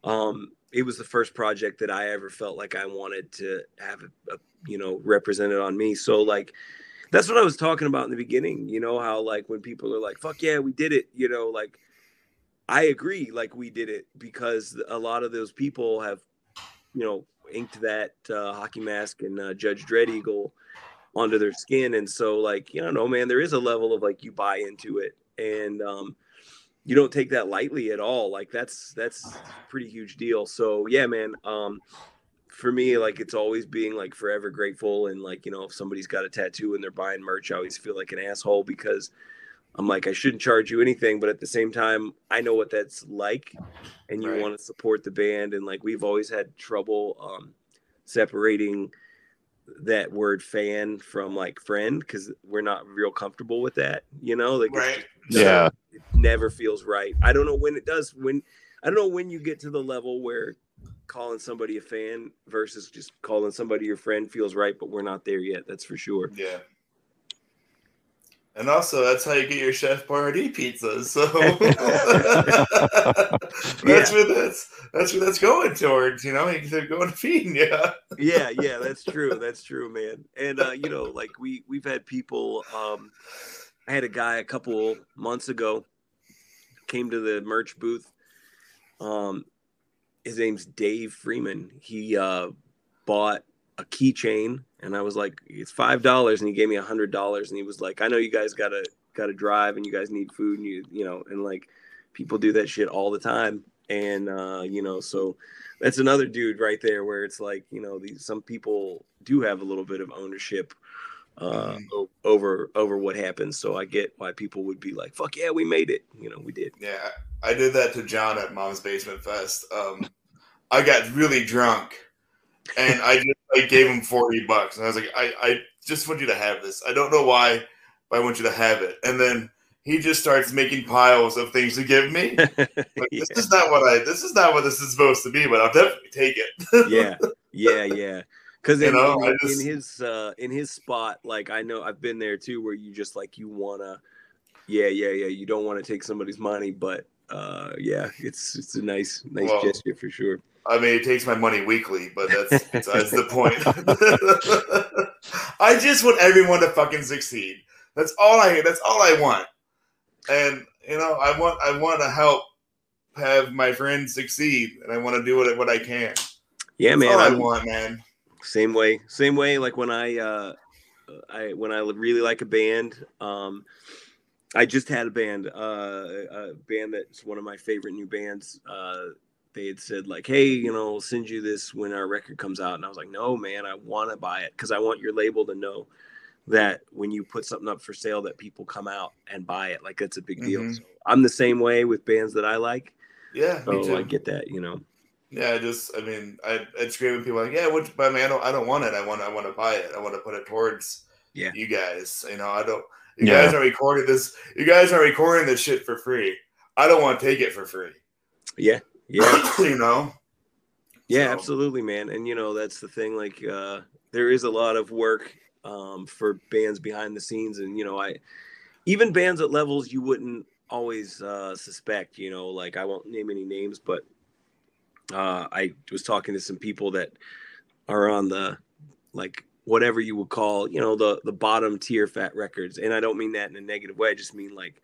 [SPEAKER 3] Um, it was the first project that I ever felt like I wanted to have, a, a, you know, represented on me. So like, that's what I was talking about in the beginning. You know how like when people are like, "Fuck yeah, we did it," you know, like I agree, like we did it because a lot of those people have, you know, inked that uh, hockey mask and uh, Judge Dredd Eagle onto their skin, and so like you know, man, there is a level of like you buy into it, and um, you don't take that lightly at all. Like that's that's pretty huge deal. So yeah, man. Um, for me, like it's always being like forever grateful, and like you know, if somebody's got a tattoo and they're buying merch, I always feel like an asshole because I'm like I shouldn't charge you anything, but at the same time, I know what that's like, and you
[SPEAKER 1] Right.
[SPEAKER 3] want to support the band, and like we've always had trouble um, separating that word fan from like friend because we're not real comfortable with that, you know, like it's
[SPEAKER 1] right.
[SPEAKER 4] Yeah.
[SPEAKER 3] it never feels right. I don't know when it does. When I don't know when you get to the level where calling somebody a fan versus just calling somebody your friend feels right, but we're not there yet. That's for sure.
[SPEAKER 1] Yeah. And also, that's how you get your Chef Boyardee pizzas. So [laughs] [laughs] that's where that's that's where that's going towards. You know, they're going to feeding you. [laughs]
[SPEAKER 3] Yeah, yeah, that's true. That's true, man. And uh, you know, like we we've had people. Um, I had a guy a couple months ago came to the merch booth. Um, his name's Dave Freeman. He uh, bought a keychain, and I was like, "It's five dollars," and he gave me a hundred dollars, and he was like, "I know you guys gotta gotta drive, and you guys need food, and you you know, and like people do that shit all the time, and uh, you know, so that's another dude right there where it's like, you know, these some people do have a little bit of ownership uh
[SPEAKER 1] Mhm.
[SPEAKER 3] o- over over what happens so i get why people would be like fuck yeah we made it you know we did
[SPEAKER 1] Yeah, I did that to John at Mom's Basement Fest. Um, I got really drunk, and I just I gave him forty bucks, and I was like, I, I just want you to have this. I don't know why, but I want you to have it. And then he just starts making piles of things to give me. [laughs] Like,
[SPEAKER 3] yeah.
[SPEAKER 1] This is not what I. This is not what this is supposed to be, but I'll definitely take it. [laughs]
[SPEAKER 3] yeah yeah yeah Because
[SPEAKER 1] You
[SPEAKER 3] in,
[SPEAKER 1] know,
[SPEAKER 3] in,
[SPEAKER 1] just-
[SPEAKER 3] in his uh, in his spot, like I know I've been there too, where you just like you wanna, yeah, yeah, yeah. You don't want to take somebody's money, but uh, yeah, it's it's a nice nice
[SPEAKER 1] Well,
[SPEAKER 3] gesture for sure.
[SPEAKER 1] I mean, it takes my money weekly, but that's [laughs] that's the point. [laughs] I just want everyone to fucking succeed. That's all I. That's all I want. And you know, I want I want to help have my friends succeed, and I want to do what what I can.
[SPEAKER 3] Yeah,
[SPEAKER 1] That's
[SPEAKER 3] man.
[SPEAKER 1] all I
[SPEAKER 3] I'm-
[SPEAKER 1] want, man.
[SPEAKER 3] Same way, same way. Like when I, uh, I when I really like a band, um, I just had a band, uh, a band that's one of my favorite new bands. Uh, they had said like, "Hey, you know, we'll send you this when our record comes out," and I was like, "No, man, I want to buy it because I want your label to know that when you put something up for sale, that people come out and buy it. Like that's a big deal."
[SPEAKER 1] Mhm.
[SPEAKER 3] So I'm the same way with bands that I like,
[SPEAKER 1] Yeah,
[SPEAKER 3] so. I get that, you know.
[SPEAKER 1] Yeah, I just, I mean, I, I'd scream at people like, yeah, what, but I mean, I don't, I don't want it. I want, I want to buy it. I want to put it towards
[SPEAKER 3] Yeah.
[SPEAKER 1] you guys. You know, I don't. You
[SPEAKER 4] Yeah.
[SPEAKER 1] guys are recording this. You guys are recording this shit for free. I don't want to take it for free.
[SPEAKER 3] Yeah, yeah. [coughs]
[SPEAKER 1] you know.
[SPEAKER 3] Yeah,
[SPEAKER 1] So-
[SPEAKER 3] absolutely, man. And you know, that's the thing. Like, uh, there is a lot of work um, for bands behind the scenes, and you know, I even bands at levels you wouldn't always uh, suspect. You know, like I won't name any names, but uh, I was talking to some people that are on the like whatever you would call, you know, the the bottom tier Fat Records, and I don't mean that in a negative way. I just mean like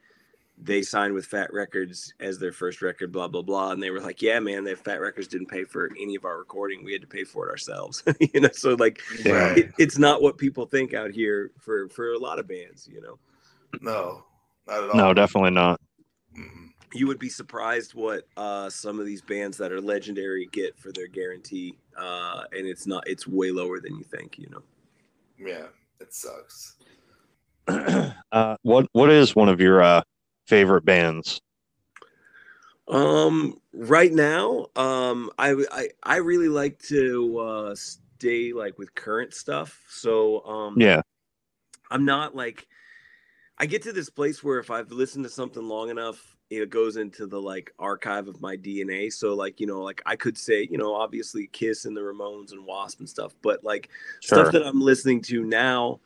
[SPEAKER 3] they signed with Fat Records as their first record, blah blah blah, and they were like, "Yeah, man, that Fat Records didn't pay for any of our recording; we had to pay for it ourselves." [laughs] you know, so like,
[SPEAKER 4] Yeah.
[SPEAKER 3] it, it's not what people think out here for for a lot of bands. You know,
[SPEAKER 1] No, not at all.
[SPEAKER 4] No, definitely not.
[SPEAKER 3] You would be surprised what uh, some of these bands that are legendary get for their guarantee, uh, and it's not; it's way lower than you think. You know.
[SPEAKER 1] Yeah, it sucks. [clears throat]
[SPEAKER 4] uh, what What is one of your uh, favorite bands?
[SPEAKER 3] Um, right now, um, I I I really like to uh, stay like with current stuff. So um,
[SPEAKER 4] Yeah,
[SPEAKER 3] I'm not like I get to this place where if I've listened to something long enough, it goes into the like archive of my DNA. So like you know, like I could say you know obviously Kiss and the Ramones and Wasp and stuff, but like
[SPEAKER 4] sure.
[SPEAKER 3] stuff that I'm listening to now,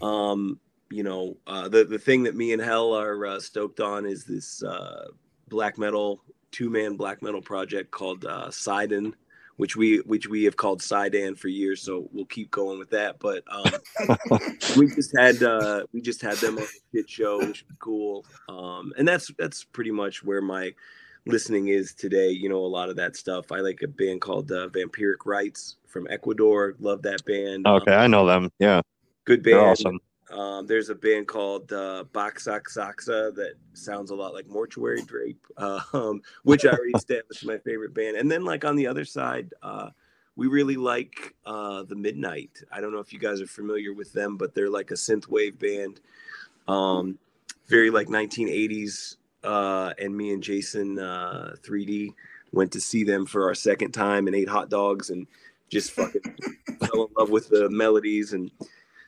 [SPEAKER 3] um, you know, uh, the the thing that me and Hell are uh, stoked on is this uh, black metal two man black metal project called uh, Sidon, which we which we have called Sidan for years. So we'll keep going with that. But um, [laughs] we just had uh, we just had them on a shit show, which was cool. Um, and that's that's pretty much where my listening is today. You know, a lot of that stuff. I like a band called uh, Vampiric Rights from Ecuador. Love that band.
[SPEAKER 4] okay,
[SPEAKER 3] Um,
[SPEAKER 4] I know them. Yeah,
[SPEAKER 3] good band.
[SPEAKER 4] they're awesome.
[SPEAKER 3] Um, there's a band called uh, Boxox Saxa that sounds a lot like Mortuary Drape, uh, [laughs] um, which I already [laughs] established my favorite band. And then, like on the other side, uh, we really like uh, the Midnight. I don't know if you guys are familiar with them, but they're like a synth wave band, um, very like 1980s. Uh, and me and Jason uh, 3D went to see them for our second time and ate hot dogs and just fucking [laughs] fell in love with the melodies and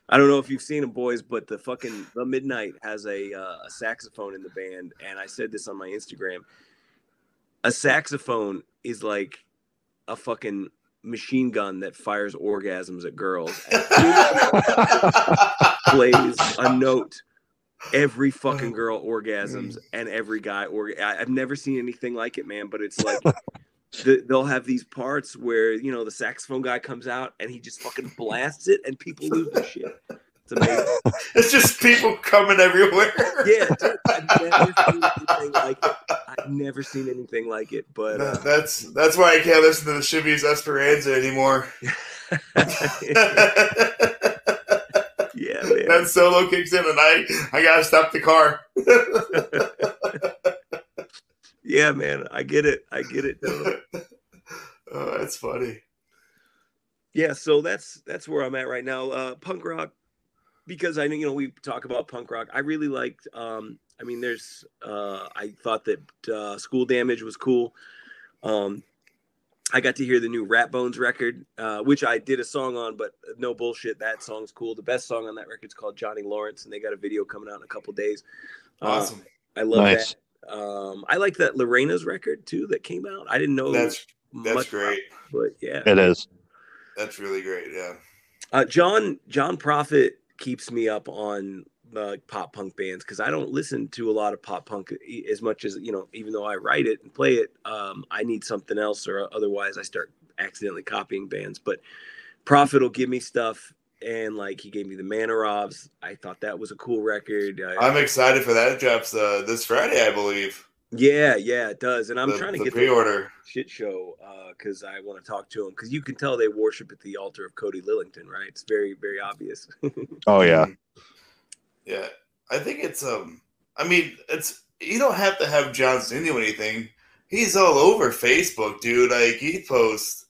[SPEAKER 3] I don't know if you've seen them, boys, but the fucking the Midnight has a, uh, a saxophone in the band, and I said this on my Instagram. A saxophone is like a fucking machine gun that fires orgasms at girls. [laughs] [laughs] Plays a note. Every fucking girl orgasms, and every guy or I- I've never seen anything like it, man. But it's like [laughs] the, they'll have these parts where you know the saxophone guy comes out and he just fucking blasts it, and people lose their shit. It's amazing. [laughs]
[SPEAKER 1] it's just people coming everywhere.
[SPEAKER 3] Yeah, dude, I've never seen anything like it. I've never seen anything like it. But uh,
[SPEAKER 1] that's that's why I can't listen to the Chivy's Esperanza anymore. [laughs] [laughs]
[SPEAKER 3] yeah, man.
[SPEAKER 1] that solo kicks in, and I I gotta stop the car.
[SPEAKER 3] Yeah, man. I get it. I get it. totally. [laughs]
[SPEAKER 1] oh, that's funny.
[SPEAKER 3] yeah so that's that's where i'm at right now uh punk rock because i know you know we talk about punk rock i really liked um i mean there's uh i thought that uh school damage was cool um i got to hear the new rat bones record uh which i did a song on but no bullshit that song's cool the best song on that record's called johnny lawrence and they got a video coming out in a couple days Uh,
[SPEAKER 1] Awesome.
[SPEAKER 3] i love
[SPEAKER 4] Nice.
[SPEAKER 3] that um i like that lorena's record too that came out i didn't know
[SPEAKER 1] That's that's
[SPEAKER 3] much about
[SPEAKER 1] great.
[SPEAKER 3] it, but yeah
[SPEAKER 4] It is.
[SPEAKER 1] That's really great. Yeah.
[SPEAKER 3] Uh, John John Prophet keeps me up on uh, pop punk bands because I don't listen to a lot of pop punk as much as you know. Even though I write it and play it, um, I need something else, or otherwise I start accidentally copying bands. But Prophet will give me stuff, and like he gave me the Manarovs. I thought that was a cool record. I-
[SPEAKER 1] I'm excited for that. It drops uh, this Friday, I believe.
[SPEAKER 3] yeah, yeah, it does. And I'm
[SPEAKER 1] the,
[SPEAKER 3] trying to
[SPEAKER 1] the
[SPEAKER 3] get the
[SPEAKER 1] pre-order.
[SPEAKER 3] shit show because I want to talk to him because you can tell they worship at the altar of Cody Lillington, right? It's very very obvious. [laughs]
[SPEAKER 4] Oh yeah. [laughs]
[SPEAKER 1] Yeah. I think it's um I mean, it's you don't have to have Johnson do anything. He's all over Facebook, dude. Like he posts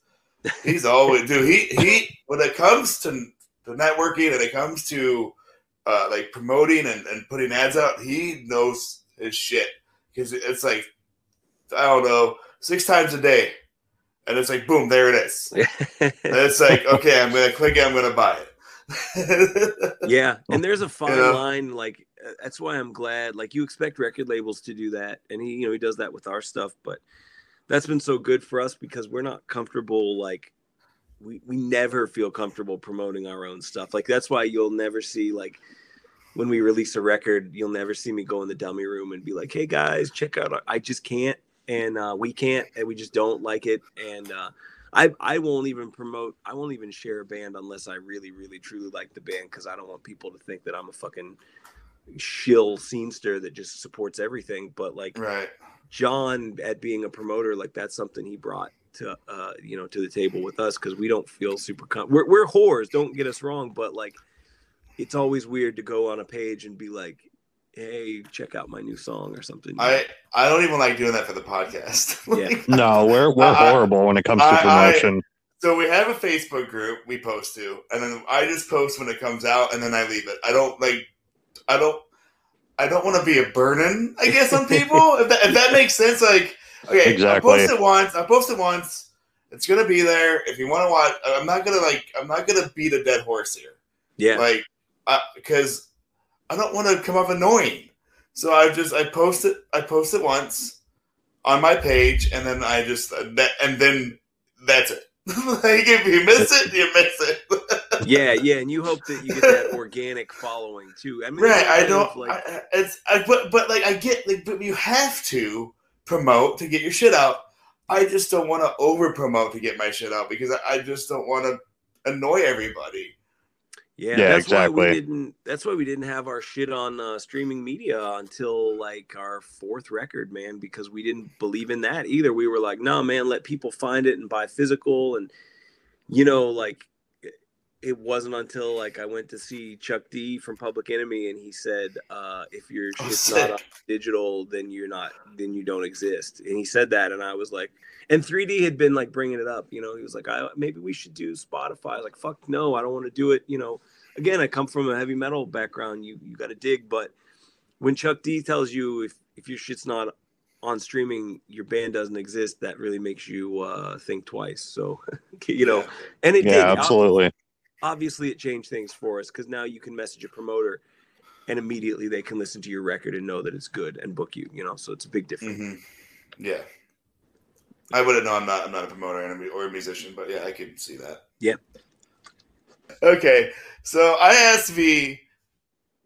[SPEAKER 1] he's always dude, he he when it comes to to networking and it comes to uh like promoting and, and putting ads out, he knows his shit. Because it's like I don't know, six times a day. And it's like boom, there it is. And it's like, okay, I'm gonna click it, I'm gonna buy it. [laughs]
[SPEAKER 3] yeah and there's a fine
[SPEAKER 1] know?
[SPEAKER 3] line like uh, that's why i'm glad like you expect record labels to do that and he you know he does that with our stuff but that's been so good for us because we're not comfortable like we we never feel comfortable promoting our own stuff. Like that's why you'll never see like when we release a record you'll never see me go in the dummy room and be like hey guys check out our, i just can't. And uh, we can't and we just don't like it. And uh, I, I won't even promote I won't even share a band unless I really really truly like the band because I don't want people to think that I'm a fucking shill scenester that just supports everything. But like
[SPEAKER 1] right.
[SPEAKER 3] John at being a promoter like that's something he brought to uh you know to the table with us because we don't feel super com- we're, we're whores don't get us wrong but like it's always weird to go on a page and be like hey check out my new song or something
[SPEAKER 1] I I don't even like doing that for the podcast. [laughs]
[SPEAKER 3] Yeah.
[SPEAKER 4] No, we're we're
[SPEAKER 1] I-
[SPEAKER 4] horrible when it comes to
[SPEAKER 1] I- I-
[SPEAKER 4] promotion.
[SPEAKER 1] so we have a Facebook group we post to, and then I just post when it comes out, and then I leave it. I don't like. I don't. I don't want to be a burden, I guess, on people. if, that, if that makes sense, like okay,
[SPEAKER 4] Exactly.
[SPEAKER 1] I posted once. I posted once. It's gonna be there. If you want to watch, I'm not gonna like. I'm not gonna beat a dead horse here.
[SPEAKER 3] yeah
[SPEAKER 1] like because I don't want to come off annoying. So I just I post it I post it once on my page, and then I just uh, that and then that's it. [laughs] like if you miss it, you miss it. [laughs]
[SPEAKER 3] yeah yeah and you hope that you get that [laughs] organic following too i mean
[SPEAKER 1] right? I don't.
[SPEAKER 3] like
[SPEAKER 1] I, I- it's I, but but like I get like but you have to promote to get your shit out. I just don't want to over promote to get my shit out because I, I just don't want to annoy everybody.
[SPEAKER 3] Yeah,
[SPEAKER 4] Yeah,
[SPEAKER 3] that's why we didn't. That's why we didn't have our shit on uh, streaming media until like our fourth record, man, because we didn't believe in that either. We were like, no, man, let people find it and buy physical, and you know, like it- wasn't until like I went to see Chuck D from Public Enemy, and he said, uh, if your
[SPEAKER 1] Oh,
[SPEAKER 3] shit's not on digital, then you're not, then you don't exist. And he said that, and I was like, and 3D had been like bringing it up, you know. He was like, I, maybe we should do Spotify. Like, fuck no, I don't want to do it. You know, again, I come from a heavy metal background. You you got to dig, but when Chuck D tells you if if your shit's not on streaming, your band doesn't exist, that really makes you uh, think twice. So, [laughs] you know, and it.
[SPEAKER 4] Yeah,
[SPEAKER 3] Ob-
[SPEAKER 4] absolutely.
[SPEAKER 3] Obviously, it changed things for us because now you can message a promoter. And immediately they can listen to your record and know that it's good and book you. You know, so it's a big difference.
[SPEAKER 1] hmm Yeah. I wouldn't know. I'm not. I'm not a promoter and a mu- or a musician, but yeah, I can see that.
[SPEAKER 3] Yeah.
[SPEAKER 1] Okay, so I asked V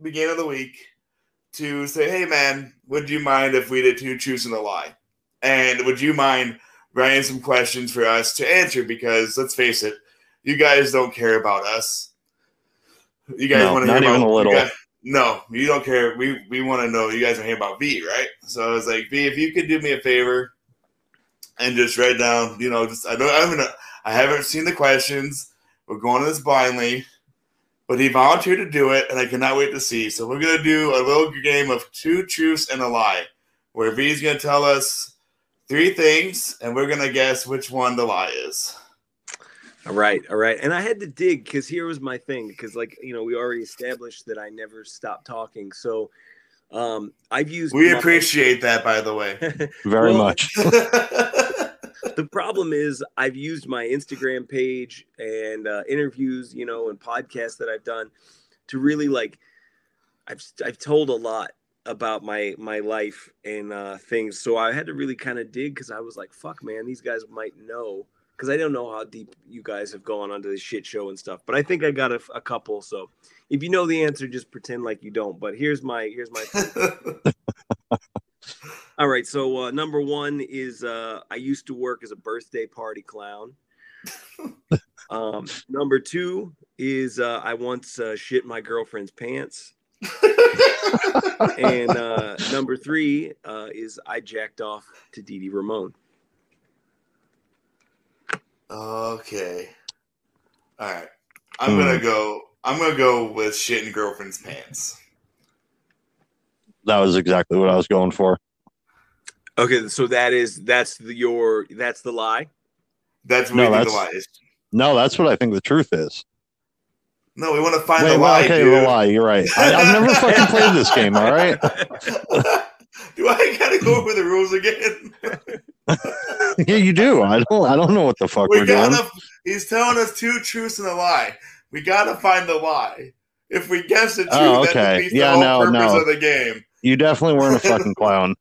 [SPEAKER 1] beginning of the week to say, "Hey, man, would you mind if we did two truths and a lie? And would you mind writing some questions for us to answer? Because let's face it, you guys don't care about us. You guys
[SPEAKER 4] No,
[SPEAKER 1] want to
[SPEAKER 4] not
[SPEAKER 1] hear
[SPEAKER 4] even
[SPEAKER 1] about
[SPEAKER 4] a little.
[SPEAKER 1] you guys- no, you don't care. We we want to know. You guys are hearing about V, right? So I was like, V, if you could do me a favor and just write down, you know, just I don't, I'm gonna, I haven't seen the questions. We're going to this blindly, but he volunteered to do it, and I cannot wait to see. So we're gonna do a little game of two truths and a lie, where V's gonna tell us three things, and we're gonna guess which one the lie is.
[SPEAKER 3] All right, all right. And I had to dig because here was my thing because, like, you know, we already established that I never stop talking. So um, I've used.
[SPEAKER 1] We
[SPEAKER 3] my-
[SPEAKER 1] appreciate that, by the way. [laughs]
[SPEAKER 4] Very
[SPEAKER 3] Well,
[SPEAKER 4] much. [laughs]
[SPEAKER 3] the problem is I've used my Instagram page and uh, interviews, you know, and podcasts that I've done to really like. I've I've told a lot about my my life and uh, things, so I had to really kind of dig because I was like, "Fuck, man, these guys might know because I don't know how deep you guys have gone onto the shit show and stuff, but I think I got a, a couple. So if you know the answer, just pretend like you don't. But here's my here's my. [laughs] All right, so uh, number one is uh, I used to work as a birthday party clown. [laughs] um, number two is uh, I once uh, shit my girlfriend's pants. [laughs] and uh, number three uh, is I jacked off to Dee Dee Ramone.
[SPEAKER 1] Okay. All right. I'm gonna hmm. go. I'm gonna go with shit in girlfriend's pants.
[SPEAKER 4] That was exactly what I was going for.
[SPEAKER 3] Okay, so that is that's the, your that's the lie.
[SPEAKER 1] That's what
[SPEAKER 4] No,
[SPEAKER 1] we think the
[SPEAKER 4] that's-
[SPEAKER 1] lie is.
[SPEAKER 4] No, that's what I think the truth is.
[SPEAKER 1] No, we want to find
[SPEAKER 4] Wait,
[SPEAKER 1] the
[SPEAKER 4] well,
[SPEAKER 1] lie.
[SPEAKER 4] okay,
[SPEAKER 1] dude.
[SPEAKER 4] the lie. You're right. I, I've never [laughs] fucking played this game. All right. [laughs]
[SPEAKER 1] Do I gotta go over the rules again? [laughs] [laughs]
[SPEAKER 4] yeah, you do. I don't. I don't know what the fuck
[SPEAKER 1] we
[SPEAKER 4] we're doing.
[SPEAKER 1] gotta. He's telling us two truths and a lie. We gotta find the lie. If we guess the truth,
[SPEAKER 4] Oh,
[SPEAKER 1] that
[SPEAKER 4] okay.
[SPEAKER 1] defeats
[SPEAKER 4] Yeah,
[SPEAKER 1] the whole
[SPEAKER 4] no,
[SPEAKER 1] purpose
[SPEAKER 4] no.
[SPEAKER 1] of the game.
[SPEAKER 4] You definitely weren't a fucking [laughs] clown.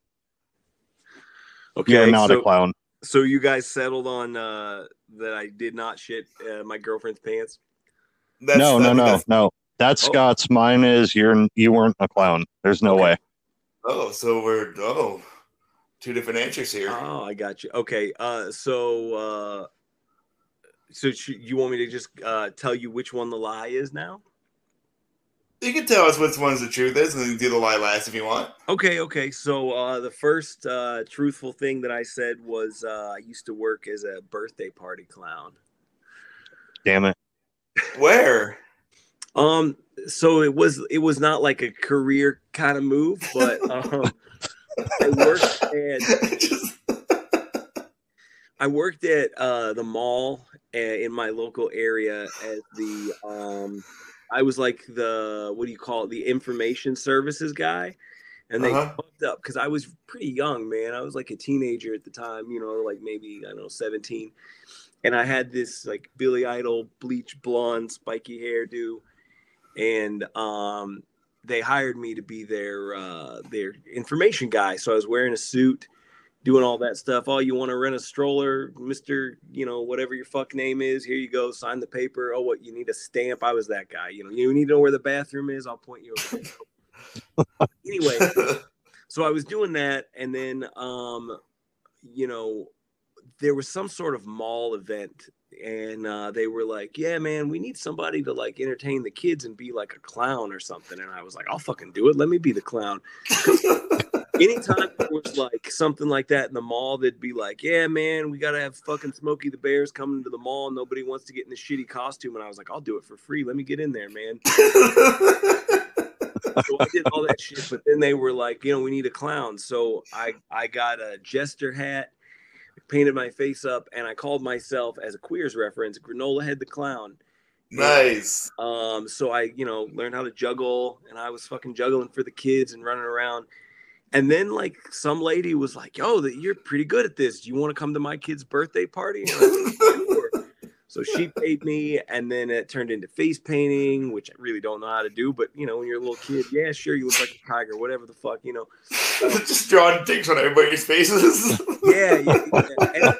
[SPEAKER 3] Okay,
[SPEAKER 4] You're not
[SPEAKER 3] so,
[SPEAKER 4] a clown.
[SPEAKER 3] so you guys settled on uh, that I did not shit uh, my girlfriend's pants.
[SPEAKER 1] That's,
[SPEAKER 4] no,
[SPEAKER 1] I
[SPEAKER 4] no,
[SPEAKER 1] think
[SPEAKER 4] no,
[SPEAKER 1] that's-
[SPEAKER 4] no. That's
[SPEAKER 3] Oh.
[SPEAKER 4] Scott's. Mine is you're. You weren't a clown. There's no
[SPEAKER 3] Okay.
[SPEAKER 4] way.
[SPEAKER 1] Oh, so we're oh, two different answers here.
[SPEAKER 3] Oh, I got you. Okay, uh, so uh, so sh- you want me to just uh, tell you which one the lie is now?
[SPEAKER 1] you can tell us which one's the truth is, and then do the lie last if you want.
[SPEAKER 3] Okay, okay. So uh, the first uh, truthful thing that I said was uh, I used to work as a birthday party clown.
[SPEAKER 4] Damn it.
[SPEAKER 1] Where?
[SPEAKER 3] Um, so it was it was not like a career kind of move, but [laughs] um, I worked [laughs] at
[SPEAKER 1] Just-
[SPEAKER 3] I worked at uh, the mall uh, in my local area as the um, I was like the what do you call it the information services guy, and they
[SPEAKER 1] Uh-huh.
[SPEAKER 3] fucked up because I was pretty young, man. I was like a teenager at the time, you know, like maybe I don't know seventeen, and I had this like Billy Idol bleach blonde spiky hairdo, and um, they hired me to be their uh, their information guy. So I was wearing a suit doing all that stuff. Oh, you want to rent a stroller, Mister? You know, whatever your fuck name is. Here you go. Sign the paper. Oh, what you need a stamp? I was that guy. You know, you need to know where the bathroom is. I'll point you. over. [laughs] anyway, [laughs] so I was doing that, and then, um, you know, there was some sort of mall event, and uh, they were like, "Yeah, man, we need somebody to like entertain the kids and be like a clown or something." And I was like, "I'll fucking do it. Let me be the clown." [laughs] anytime there was like something like that in the mall, they'd be like, "Yeah, man, we gotta have fucking Smokey the Bears coming to the mall. Nobody wants to get in the shitty costume." And I was like, "I'll do it for free. Let me get in there, man." [laughs] So I did all that shit, but then they were like, "You know, we need a clown." So I I got a jester hat, painted my face up, and I called myself as a queers reference, Granola Head the Clown.
[SPEAKER 1] nice.
[SPEAKER 3] Um, so I, you know, learned how to juggle, and I was fucking juggling for the kids and running around. And then, like, some lady was like, "Yo, that you're pretty good at this. Do you want to come to my kid's birthday party?" [laughs] So she [laughs] paid me, and then it turned into face painting, which I really don't know how to do. But you know, when you're a little kid, yeah, sure, you look like a tiger, whatever the fuck, you know. [laughs]
[SPEAKER 1] Just drawing dicks on everybody's faces. [laughs]
[SPEAKER 3] yeah, yeah, yeah.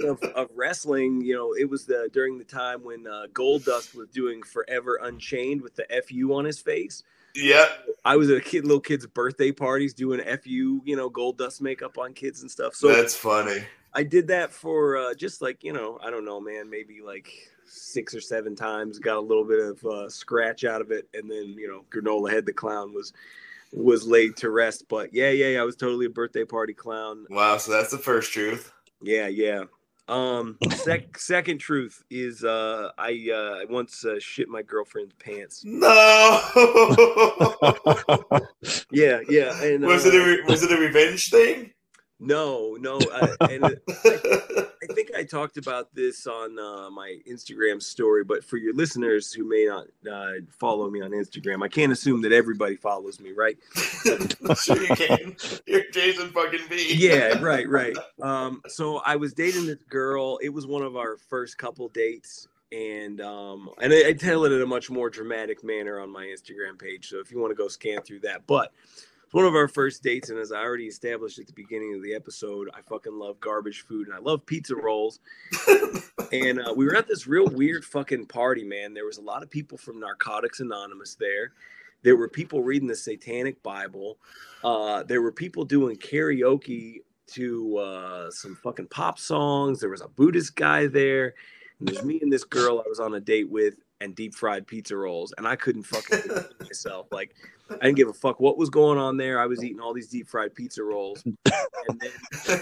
[SPEAKER 3] And of, of wrestling, you know, it was the during the time when uh, Goldust was doing Forever Unchained with the FU on his face.
[SPEAKER 1] Yeah,
[SPEAKER 3] I was at a kid, little kids' birthday parties doing FU, you know, Goldust makeup on kids and stuff. So
[SPEAKER 1] That's funny.
[SPEAKER 3] I did that for uh, just like you know, I don't know, man, maybe like six or seven times. Got a little bit of uh, scratch out of it, and then you know, Granola Head the Clown was was laid to rest. But yeah, yeah, yeah I was totally a birthday party clown.
[SPEAKER 1] Wow. So that's the first truth.
[SPEAKER 3] Yeah, yeah. Um, sec- second truth is uh, I uh, I once uh, shit my girlfriend's pants.
[SPEAKER 1] No. [laughs]
[SPEAKER 3] Yeah, yeah. And
[SPEAKER 1] was
[SPEAKER 3] uh,
[SPEAKER 1] it a re- was it a revenge thing?
[SPEAKER 3] No, no. Uh, and it, I [laughs] think I talked about this on uh, my Instagram story, but for your listeners who may not uh, follow me on Instagram, I can't assume that everybody follows me, right? [laughs]
[SPEAKER 1] sure you can. You're Jason fucking V.
[SPEAKER 3] Yeah, right, right. [laughs] Um, so I was dating this girl. It was one of our first couple dates, and um, and I, I tell it in a much more dramatic manner on my Instagram page. So if you want to go scan through that, but It's one of our first dates, and as I already established at the beginning of the episode, I fucking love garbage food and I love pizza rolls. [laughs] and uh, we were at this real weird fucking party, man. There was a lot of people from Narcotics Anonymous there. There were people reading the Satanic Bible. Uh, there were people doing karaoke to uh, some fucking pop songs. There was a Buddhist guy there. And there's me and this girl I was on a date with, and deep fried pizza rolls, and I couldn't fucking [laughs] myself. Like I didn't give a fuck what was going on there. I was eating all these deep fried pizza rolls, [laughs] and then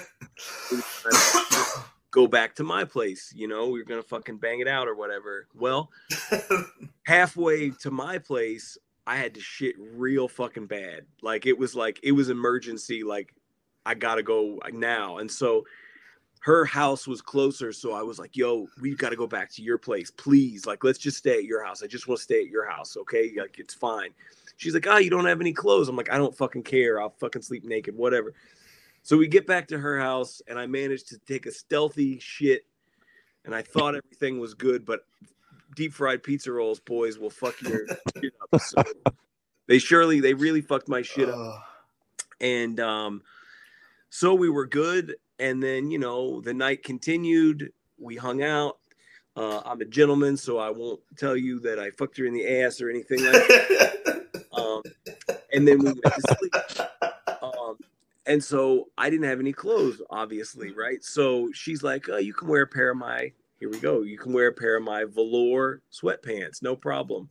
[SPEAKER 3] we were trying to go back to my place. You know, we are gonna fucking bang it out or whatever. Well, [laughs] halfway to my place, I had to shit real fucking bad. Like it was like it was emergency. Like I gotta go now, and so her house was closer so i was like yo we got to go back to your place please like let's just stay at your house i just want to stay at your house okay like it's fine. She's like oh you don't have any clothes. I'm like i don't fucking care i'll fucking sleep naked whatever. So we get back to her house and i managed to take a stealthy shit and i thought everything was good but deep fried pizza rolls boys will fuck your [laughs] shit up so they surely they really fucked my shit up. And um so we were good and then you know the night continued. We hung out. Uh, i'm a gentleman so i won't tell you that i fucked her in the ass or anything like that. [laughs] Um, and then we went to sleep. Um, and so i didn't have any clothes obviously right? So she's like oh you can wear a pair of my here we go you can wear a pair of my velour sweatpants no problem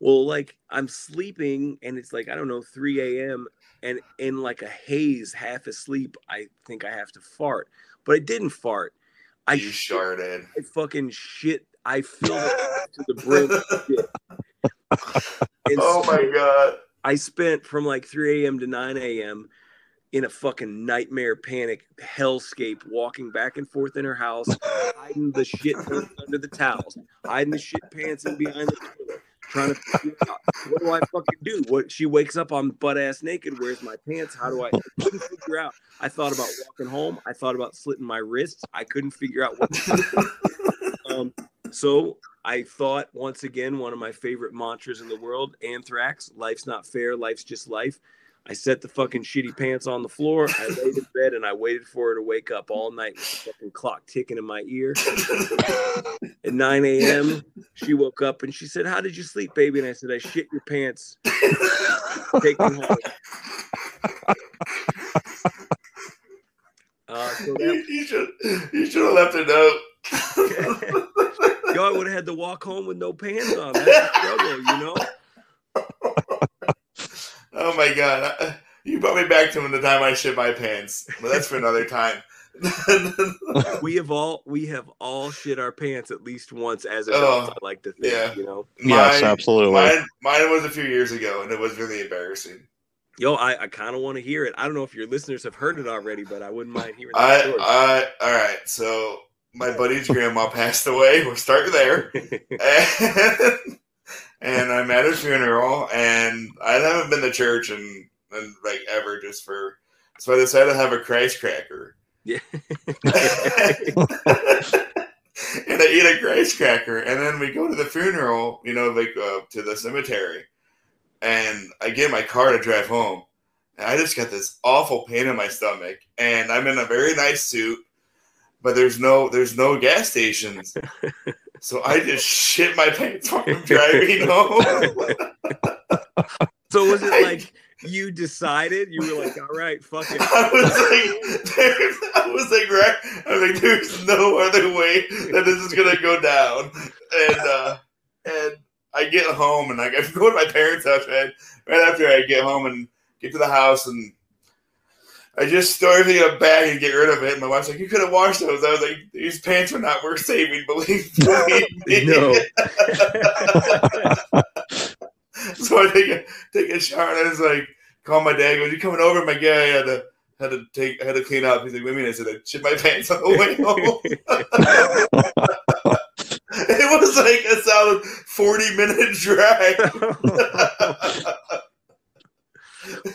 [SPEAKER 3] well like i'm sleeping and it's like i don't know 3 a.m and in like a haze half asleep i think i have to fart but i didn't fart i
[SPEAKER 1] you
[SPEAKER 3] shit,
[SPEAKER 1] sharded.
[SPEAKER 3] I fucking shit i filled it [laughs] to the brim shit. [laughs]
[SPEAKER 1] Oh
[SPEAKER 3] so
[SPEAKER 1] my god.
[SPEAKER 3] i spent from like 3 a.m to 9 a.m in a fucking nightmare panic hellscape walking back and forth in her house hiding the shit [laughs] under the towels hiding the shit pants in behind the toilet trying to figure out what do I fucking do? What she wakes up, I'm butt ass naked. Where's my pants? How do I? I couldn't figure out. I thought about walking home. I thought about slitting my wrists. I couldn't figure out what. To do. [laughs] Um, so I thought once again one of my favorite mantras in the world: Anthrax. Life's not fair. Life's just life. I set the fucking shitty pants on the floor. I [laughs] laid in bed and I waited for her to wake up all night with the fucking clock ticking in my ear. At 9 a.m., she woke up and she said, How did you sleep, baby? And I said, I shit your pants. Take them home. [laughs] Uh, so
[SPEAKER 1] You, you should you should have left a note. [laughs]
[SPEAKER 3] yo, I would have had to walk home with no pants on. That's a struggle, you know?
[SPEAKER 1] Oh my god. You brought me back to when the time I shit my pants. But that's for another time. [laughs]
[SPEAKER 3] We have all we have all shit our pants at least once as adults.
[SPEAKER 1] Oh,
[SPEAKER 3] I like to think,
[SPEAKER 1] yeah.
[SPEAKER 3] you know.
[SPEAKER 4] yes,
[SPEAKER 1] Mine-
[SPEAKER 4] absolutely.
[SPEAKER 1] Mine, mine was a few years ago, and it was really embarrassing.
[SPEAKER 3] Yo, I, I kind of want to hear it. I don't know if your listeners have heard it already, but I wouldn't mind hearing that
[SPEAKER 1] I,
[SPEAKER 3] story.
[SPEAKER 1] I, all right. So my buddy's grandma [laughs] passed away. We'll start there. [laughs] and, and I'm at her funeral, and I haven't been to church in, in like ever, just for. So I decided to have a Christ cracker,
[SPEAKER 3] yeah. [laughs]
[SPEAKER 1] and I eat a Christ cracker, and then we go to the funeral, you know, like uh, to the cemetery, and I get in my car to drive home, and I just got this awful pain in my stomach, and I'm in a very nice suit, but there's no there's no gas stations. [laughs] So I just shit my pants while I'm driving home.
[SPEAKER 3] so was it [laughs] like you decided you were like, all right, fuck it. [laughs]
[SPEAKER 1] I was like, there, I was like, right. I was like, there's no other way that this is gonna go down. And uh, and I get home and I I go to my parents' house right, right after I get home and get to the house and I just throw everything in a bag and get rid of it. And my wife's like, you could have washed those. I was like, these pants are not worth saving. Believe, believe me. [laughs]
[SPEAKER 3] No. [laughs]
[SPEAKER 1] so I take a take a shower and I was like, call my dad. Goes, you coming over? I'm like, yeah, I had to had to take I had to clean up. He's like, what do you mean? I said I shit my pants on the way [laughs] home. it was like a solid forty minute drive.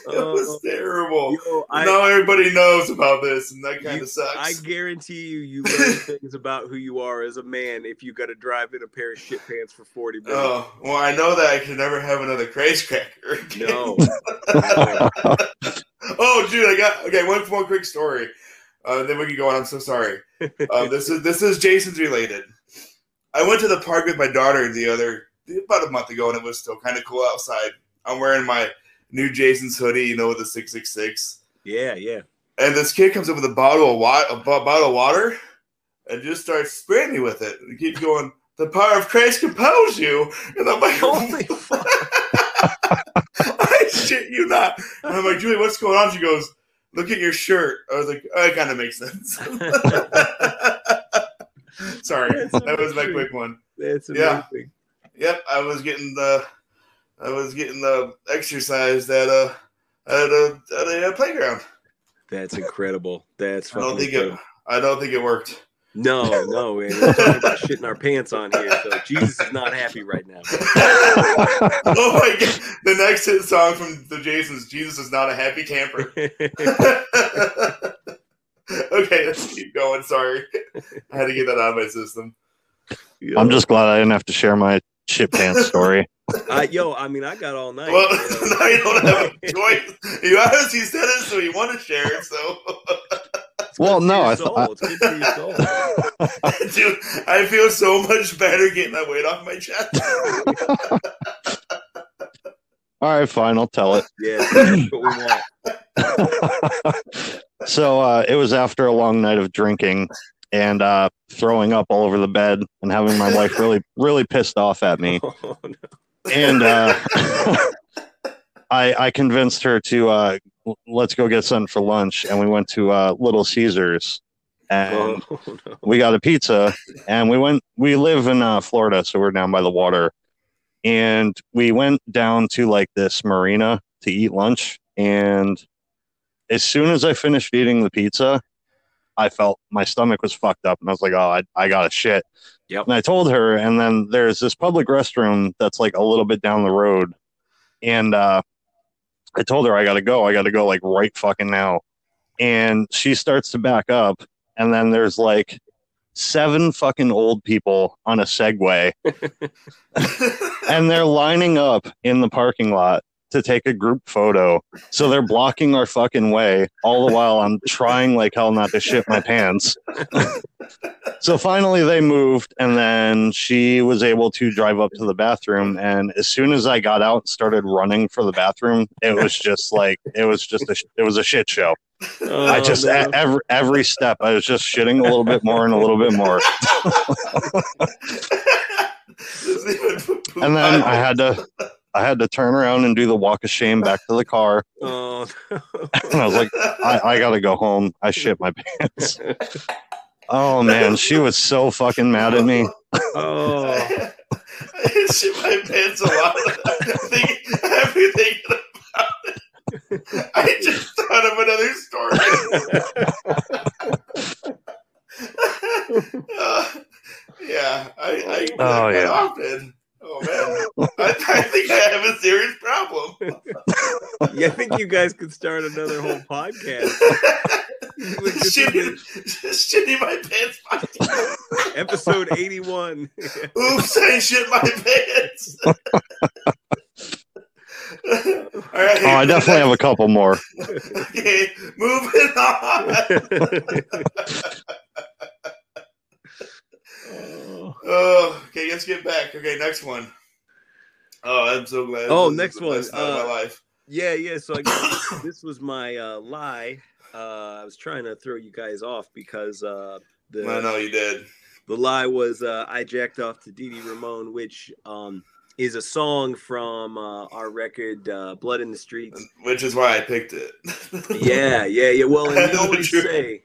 [SPEAKER 1] [laughs] it was
[SPEAKER 3] Oh.
[SPEAKER 1] terrible.
[SPEAKER 3] Yo, I-
[SPEAKER 1] now everybody knows about this, and that kind
[SPEAKER 3] You-
[SPEAKER 1] of sucks.
[SPEAKER 3] I guarantee you, you [laughs] learn things about who you are as a man if you got to drive in a pair of shit pants for forty minutes.
[SPEAKER 1] oh well, I know that I can never have another craze cracker. [laughs] again.
[SPEAKER 3] No.
[SPEAKER 1] oh, dude, I got okay. One more quick story. Uh, then we can go on. I'm so sorry. Um, this is this is Jason's related. I went to the park with my daughter the other about a month ago, and it was still kind of cool outside. I'm wearing my new Jason's hoodie, you know, with the six six six.
[SPEAKER 3] Yeah, yeah.
[SPEAKER 1] And this kid comes up with a bottle of water, a bottle of water, and just starts spraying me with it. And he keeps going, "The power of Christ compels you." And I'm like,
[SPEAKER 3] Holy fuck. [laughs]
[SPEAKER 1] I shit you not. And I'm like, Julie, what's going on? She goes, look at your shirt. I was like, oh, it kind of makes sense. [laughs] Sorry,
[SPEAKER 3] That's
[SPEAKER 1] that was my quick one.
[SPEAKER 3] That's
[SPEAKER 1] Yeah.
[SPEAKER 3] amazing.
[SPEAKER 1] Yep, I was getting the, I was getting the exercise at a, at a, at a playground.
[SPEAKER 3] That's incredible. That's
[SPEAKER 1] I don't
[SPEAKER 3] fucking
[SPEAKER 1] think it. I don't think it worked.
[SPEAKER 3] No, no, man. We're talking about shitting our pants on here, so Jesus is not happy right now. [laughs]
[SPEAKER 1] oh my god! The next hit song from the Jasons, "Jesus is not a happy camper." [laughs] okay, let's keep going. Sorry, I had to get that out of my system.
[SPEAKER 4] I'm just glad I didn't have to share my shit pants story. [laughs]
[SPEAKER 3] I, yo, I mean, I got all night.
[SPEAKER 1] Well,
[SPEAKER 3] you [laughs] know.
[SPEAKER 1] now you don't have a choice. You obviously said it, so you want to share it. So, [laughs]
[SPEAKER 4] Well, no, I thought-
[SPEAKER 3] it's good for your soul.
[SPEAKER 1] dude, I feel so much better getting that weight off my chest.
[SPEAKER 4] All right, fine, I'll tell it.
[SPEAKER 3] Yeah, that's what we want.
[SPEAKER 4] so uh, it was after a long night of drinking and uh, throwing up all over the bed and having my wife really, [laughs] really pissed off at me.
[SPEAKER 3] Oh, no.
[SPEAKER 4] And uh, [laughs] I, I convinced her to uh, let's go get something for lunch, and we went to uh, Little Caesars, and
[SPEAKER 3] Oh, [laughs] no.
[SPEAKER 4] we got a pizza, and we went. We live in uh, Florida, so we're down by the water, and we went down to like this marina to eat lunch, and as soon as I finished eating the pizza, I felt my stomach was fucked up, and I was like, "Oh, I, I got a shit."
[SPEAKER 3] Yep.
[SPEAKER 4] And I told her, and then there's this public restroom that's like a little bit down the road, and uh, I told her I got to go. I got to go like right fucking now, and she starts to back up, and then there's like seven fucking old people on a Segway, [laughs] [laughs] and they're lining up in the parking lot to take a group photo. So they're blocking our fucking way all the while I'm trying like hell not to shit my pants. [laughs] so finally they moved and then she was able to drive up to the bathroom and as soon as I got out and started running for the bathroom, it was just like it was just a it was a shit show. I
[SPEAKER 3] Oh,
[SPEAKER 4] just
[SPEAKER 3] no.
[SPEAKER 4] every every step I was just shitting a little bit more and a little bit more. [laughs] And then I had to I had to turn around and do the walk of shame back to the car. [laughs]
[SPEAKER 3] Oh, no.
[SPEAKER 4] And I was like, I, I gotta go home. I shit my pants. Oh man, she was so fucking mad at me.
[SPEAKER 3] oh. [laughs]
[SPEAKER 1] I shit my pants a lot. I'm thinking, everything about it. I just thought of another story. [laughs] Uh, yeah, I, I do that
[SPEAKER 4] Oh,
[SPEAKER 1] quite
[SPEAKER 4] yeah.
[SPEAKER 1] often. Oh man, I, I think I have a serious problem. [laughs]
[SPEAKER 3] Yeah, I think you guys could start another whole podcast. [laughs] You would just
[SPEAKER 1] shitting, shitting my pants. podcast. [laughs]
[SPEAKER 3] Episode 81.
[SPEAKER 1] Oops, I shit my pants. All right.
[SPEAKER 4] Oh, I definitely have a couple more.
[SPEAKER 1] Okay, moving on. Oh, okay, let's get back. Okay, next one. Oh, I'm so glad.
[SPEAKER 3] Oh,
[SPEAKER 1] This
[SPEAKER 3] next one. Uh,
[SPEAKER 1] my life.
[SPEAKER 3] yeah, yeah. So I guess [coughs] this was my uh, lie. Uh, I was trying to throw you guys off because uh, the
[SPEAKER 1] I know you did.
[SPEAKER 3] the lie was uh, I jacked off to Dee Ramone, which um, is a song from uh, our record uh, "Blood in the Streets."
[SPEAKER 1] Which is why I picked it.
[SPEAKER 3] yeah, yeah, yeah. Well, [laughs] and
[SPEAKER 1] the
[SPEAKER 3] always say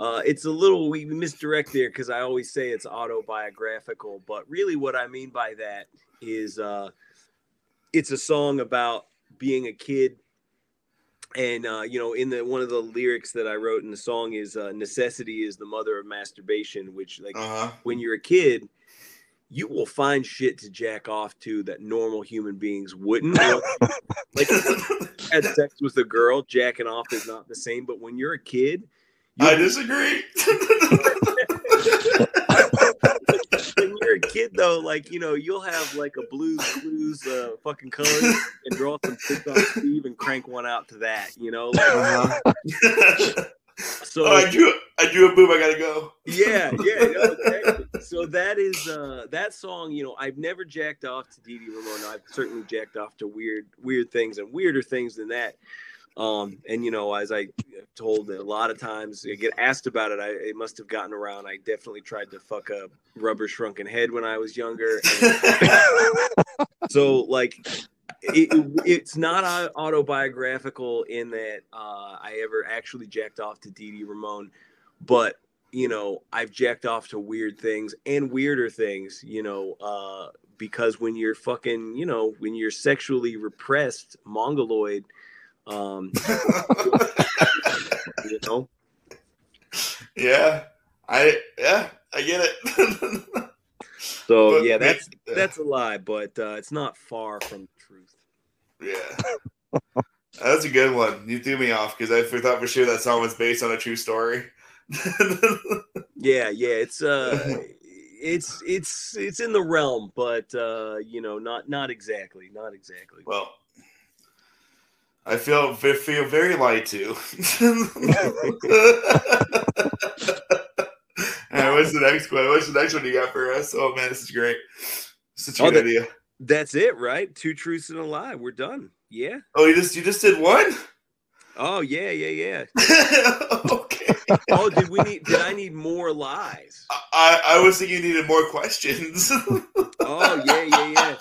[SPEAKER 3] uh, it's a little we misdirect there because I always say it's autobiographical, but really what I mean by that is uh, it's a song about being a kid. And uh, you know, in the one of the lyrics that I wrote in the song is uh, "necessity is the mother of masturbation," which like
[SPEAKER 1] Uh huh.
[SPEAKER 3] when you're a kid, you will find shit to jack off to that normal human beings wouldn't. [laughs] like had sex with a girl, jacking off is not the same. But when you're a kid,
[SPEAKER 1] I disagree.
[SPEAKER 3] when you're a kid though, like you know, you'll have like a Blue's Clues uh, fucking color and draw some pics on Steve and crank one out to that. You know, like
[SPEAKER 1] uh-huh.
[SPEAKER 3] so.
[SPEAKER 1] oh, I drew. I drew a boob. I gotta go.
[SPEAKER 3] yeah, yeah. No, exactly. So that is uh that song, you know, I've never jacked off to Dee Dee Ramone. I've certainly jacked off to weird, weird things and weirder things than that. Um, and you know, as I told a lot of times, I get asked about it. I it must have gotten around. I definitely tried to fuck a rubber shrunken head when I was younger. [laughs] So like it, it's not autobiographical in that uh, I ever actually jacked off to Dee Dee Ramone, but you know I've jacked off to weird things and weirder things. You know, uh, because when you're fucking, you know, when you're sexually repressed, mongoloid, um, [laughs] you know,
[SPEAKER 1] yeah, I yeah, I get it. [laughs]
[SPEAKER 3] so
[SPEAKER 1] But
[SPEAKER 3] yeah, that's
[SPEAKER 1] yeah.
[SPEAKER 3] that's a lie, but uh, it's not far from the truth.
[SPEAKER 1] yeah, [laughs] that's a good one. You threw me off because I thought for sure that song was based on a true story.
[SPEAKER 3] Yeah, yeah, it's uh it's it's it's in the realm, but uh, you know, not not exactly, not exactly.
[SPEAKER 1] well, I feel feel very lied to. [laughs] Right, what's the next one? What's the next one you got for us? Oh man, this is great. Such a
[SPEAKER 3] Oh,
[SPEAKER 1] good
[SPEAKER 3] the-
[SPEAKER 1] idea.
[SPEAKER 3] That's it, right? Two truths and a lie. We're done. Yeah.
[SPEAKER 1] Oh, you just you just did one?
[SPEAKER 3] Oh yeah, yeah, yeah. [laughs]
[SPEAKER 1] okay.
[SPEAKER 3] Oh, did we need? Did I need more lies?
[SPEAKER 1] I, I was thinking you needed more questions.
[SPEAKER 3] Oh yeah, yeah, yeah.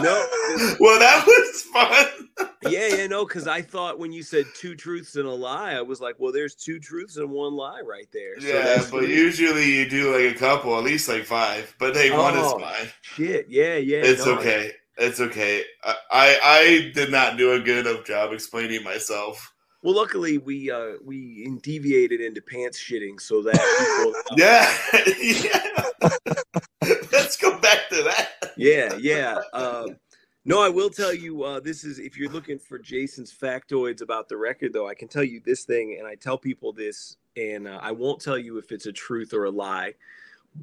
[SPEAKER 3] No, [laughs]
[SPEAKER 1] well, that was fun.
[SPEAKER 3] Yeah, yeah, no, because I thought when you said two truths and a lie, I was like, well, there's two truths and one lie right there.
[SPEAKER 1] Yeah, but
[SPEAKER 3] three.
[SPEAKER 1] usually you do like a couple, at least like five. But hey, one is
[SPEAKER 3] Oh,
[SPEAKER 1] fine.
[SPEAKER 3] shit, yeah, yeah.
[SPEAKER 1] It's
[SPEAKER 3] no.
[SPEAKER 1] okay. It's okay. I, I I did not do a good enough job explaining myself.
[SPEAKER 3] Well, luckily we uh we deviated into pants shitting so that people, [laughs]
[SPEAKER 1] Yeah, [laughs] yeah. [laughs] Let's go back to that.
[SPEAKER 3] yeah, yeah. Um, no, I will tell you. Uh, this is if you're looking for Jason's factoids about the record, though. I can tell you this thing, and I tell people this, and uh, I won't tell you if it's a truth or a lie,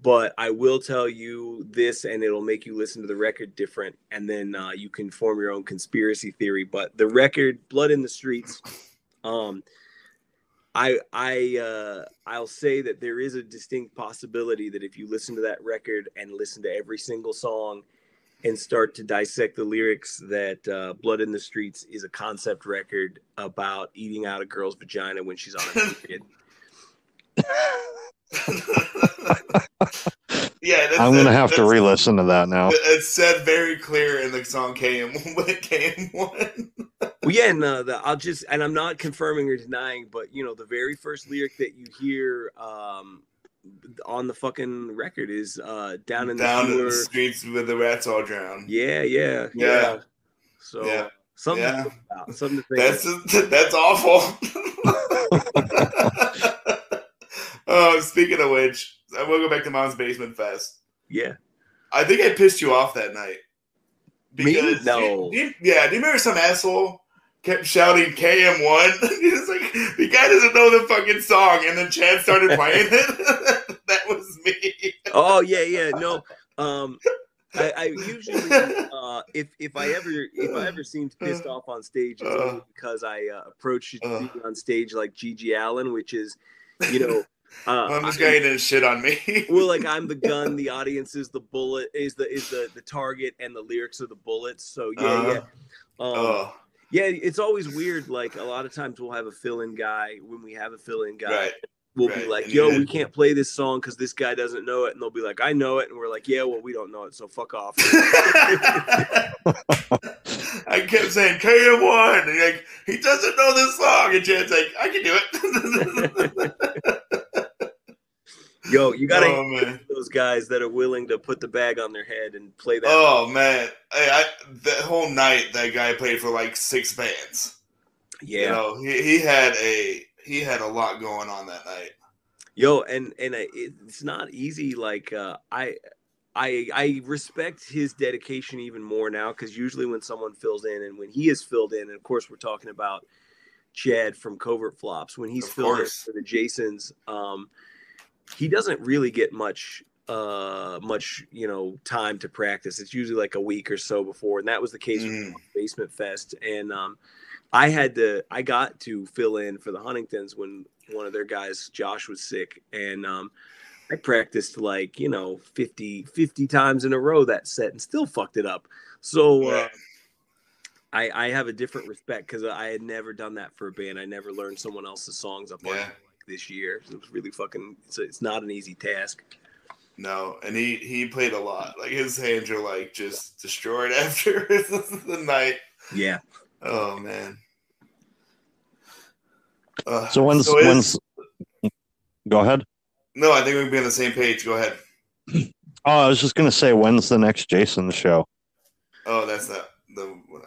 [SPEAKER 3] but I will tell you this, and it'll make you listen to the record different, and then uh, you can form your own conspiracy theory. But the record, "Blood in the Streets," um, I I uh, I'll say that there is a distinct possibility that if you listen to that record and listen to every single song and start to dissect the lyrics, that uh, "Blood in the Streets" is a concept record about eating out a girl's vagina when she's on a [laughs] period. [laughs]
[SPEAKER 1] yeah, that's,
[SPEAKER 4] I'm gonna have to re-listen to that now.
[SPEAKER 1] It's said very clear in the song KM [laughs] KM one.
[SPEAKER 3] Well, yeah, and uh, the, I'll just and I'm not confirming or denying, but you know, the very first lyric that you hear um, on the fucking record is uh, "Down in the
[SPEAKER 1] Down in the streets with the rats all drowned.
[SPEAKER 3] Yeah, yeah, yeah.
[SPEAKER 1] Yeah.
[SPEAKER 3] So
[SPEAKER 1] Yeah.
[SPEAKER 3] something
[SPEAKER 1] Yeah.
[SPEAKER 3] to think about. Something to think
[SPEAKER 1] That's
[SPEAKER 3] about. [laughs]
[SPEAKER 1] that's awful. [laughs] oh, speaking of which, I will go back to Mom's Basement Fest.
[SPEAKER 3] Yeah.
[SPEAKER 1] I think I pissed you off that night.
[SPEAKER 3] Me?
[SPEAKER 1] Because
[SPEAKER 3] No.
[SPEAKER 1] do you- yeah, do you remember some asshole kept shouting KM1? [laughs] He's like, the guy doesn't know the fucking song, and then Chad started playing it. [laughs] that was me.
[SPEAKER 3] Oh yeah, yeah. No. Um I, I usually [laughs] uh if if I ever if I ever seemed pissed off on stage, it's only because I uh, approached
[SPEAKER 1] Uh.
[SPEAKER 3] on stage like GG Allin, which is, you know, uh,
[SPEAKER 1] Well, this
[SPEAKER 3] I-
[SPEAKER 1] guy didn't shit on me.
[SPEAKER 3] well, like I'm the gun, the audience is the bullet, is the is the the target, and the lyrics are the bullets. So yeah,
[SPEAKER 1] Uh,
[SPEAKER 3] yeah. Um,
[SPEAKER 1] oh,
[SPEAKER 3] Yeah, it's always weird. Like a lot of times we'll have a fill-in guy. When we have a fill-in guy,
[SPEAKER 1] right.
[SPEAKER 3] we'll
[SPEAKER 1] right.
[SPEAKER 3] be like, "Yo, we can't play this song because this guy doesn't know it," and they'll be like, "I know it," and we're like, "Yeah, well, we don't know it, so fuck off." [laughs]
[SPEAKER 1] I kept saying KM1, like he doesn't know this song, and Chad's like, I can do it. [laughs]
[SPEAKER 3] Yo, you gotta
[SPEAKER 1] oh
[SPEAKER 3] those guys that are willing to put the bag on their head and play that.
[SPEAKER 1] oh man, I, I that whole night that guy played for like six bands.
[SPEAKER 3] yeah,
[SPEAKER 1] You know, he, he had a he had a lot going on that night.
[SPEAKER 3] yo, and and it's not easy. Like uh, I. I I respect his dedication even more now because usually when someone fills in and when he is filled in, and of course we're talking about Chad from Covert Flops when he's
[SPEAKER 1] Of
[SPEAKER 3] filled
[SPEAKER 1] course.
[SPEAKER 3] in for the Jasons, um, he doesn't really get much uh much you know time to practice it's usually like a week or so before and that was the case with
[SPEAKER 1] Mm.
[SPEAKER 3] basement fest and um i had to i got to fill in for the huntingtons when one of their guys josh was sick and um i practiced like you know 50 50 times in a row that set and still fucked it up so uh I, I have a different respect because I had never done that for a band. I never learned someone else's songs up on
[SPEAKER 1] Yeah.
[SPEAKER 3] Like this year. It was really fucking. It's, it's not an easy task.
[SPEAKER 1] No, and he he played a lot. Like his hands are like just destroyed [laughs] after the night.
[SPEAKER 3] Yeah.
[SPEAKER 1] Oh man. Uh,
[SPEAKER 4] So when's
[SPEAKER 1] is-
[SPEAKER 4] when's? Go ahead.
[SPEAKER 1] No, I think we can be on the same page. Go ahead.
[SPEAKER 4] Oh, I was just gonna say, when's the next Jason show?
[SPEAKER 1] Oh, that's not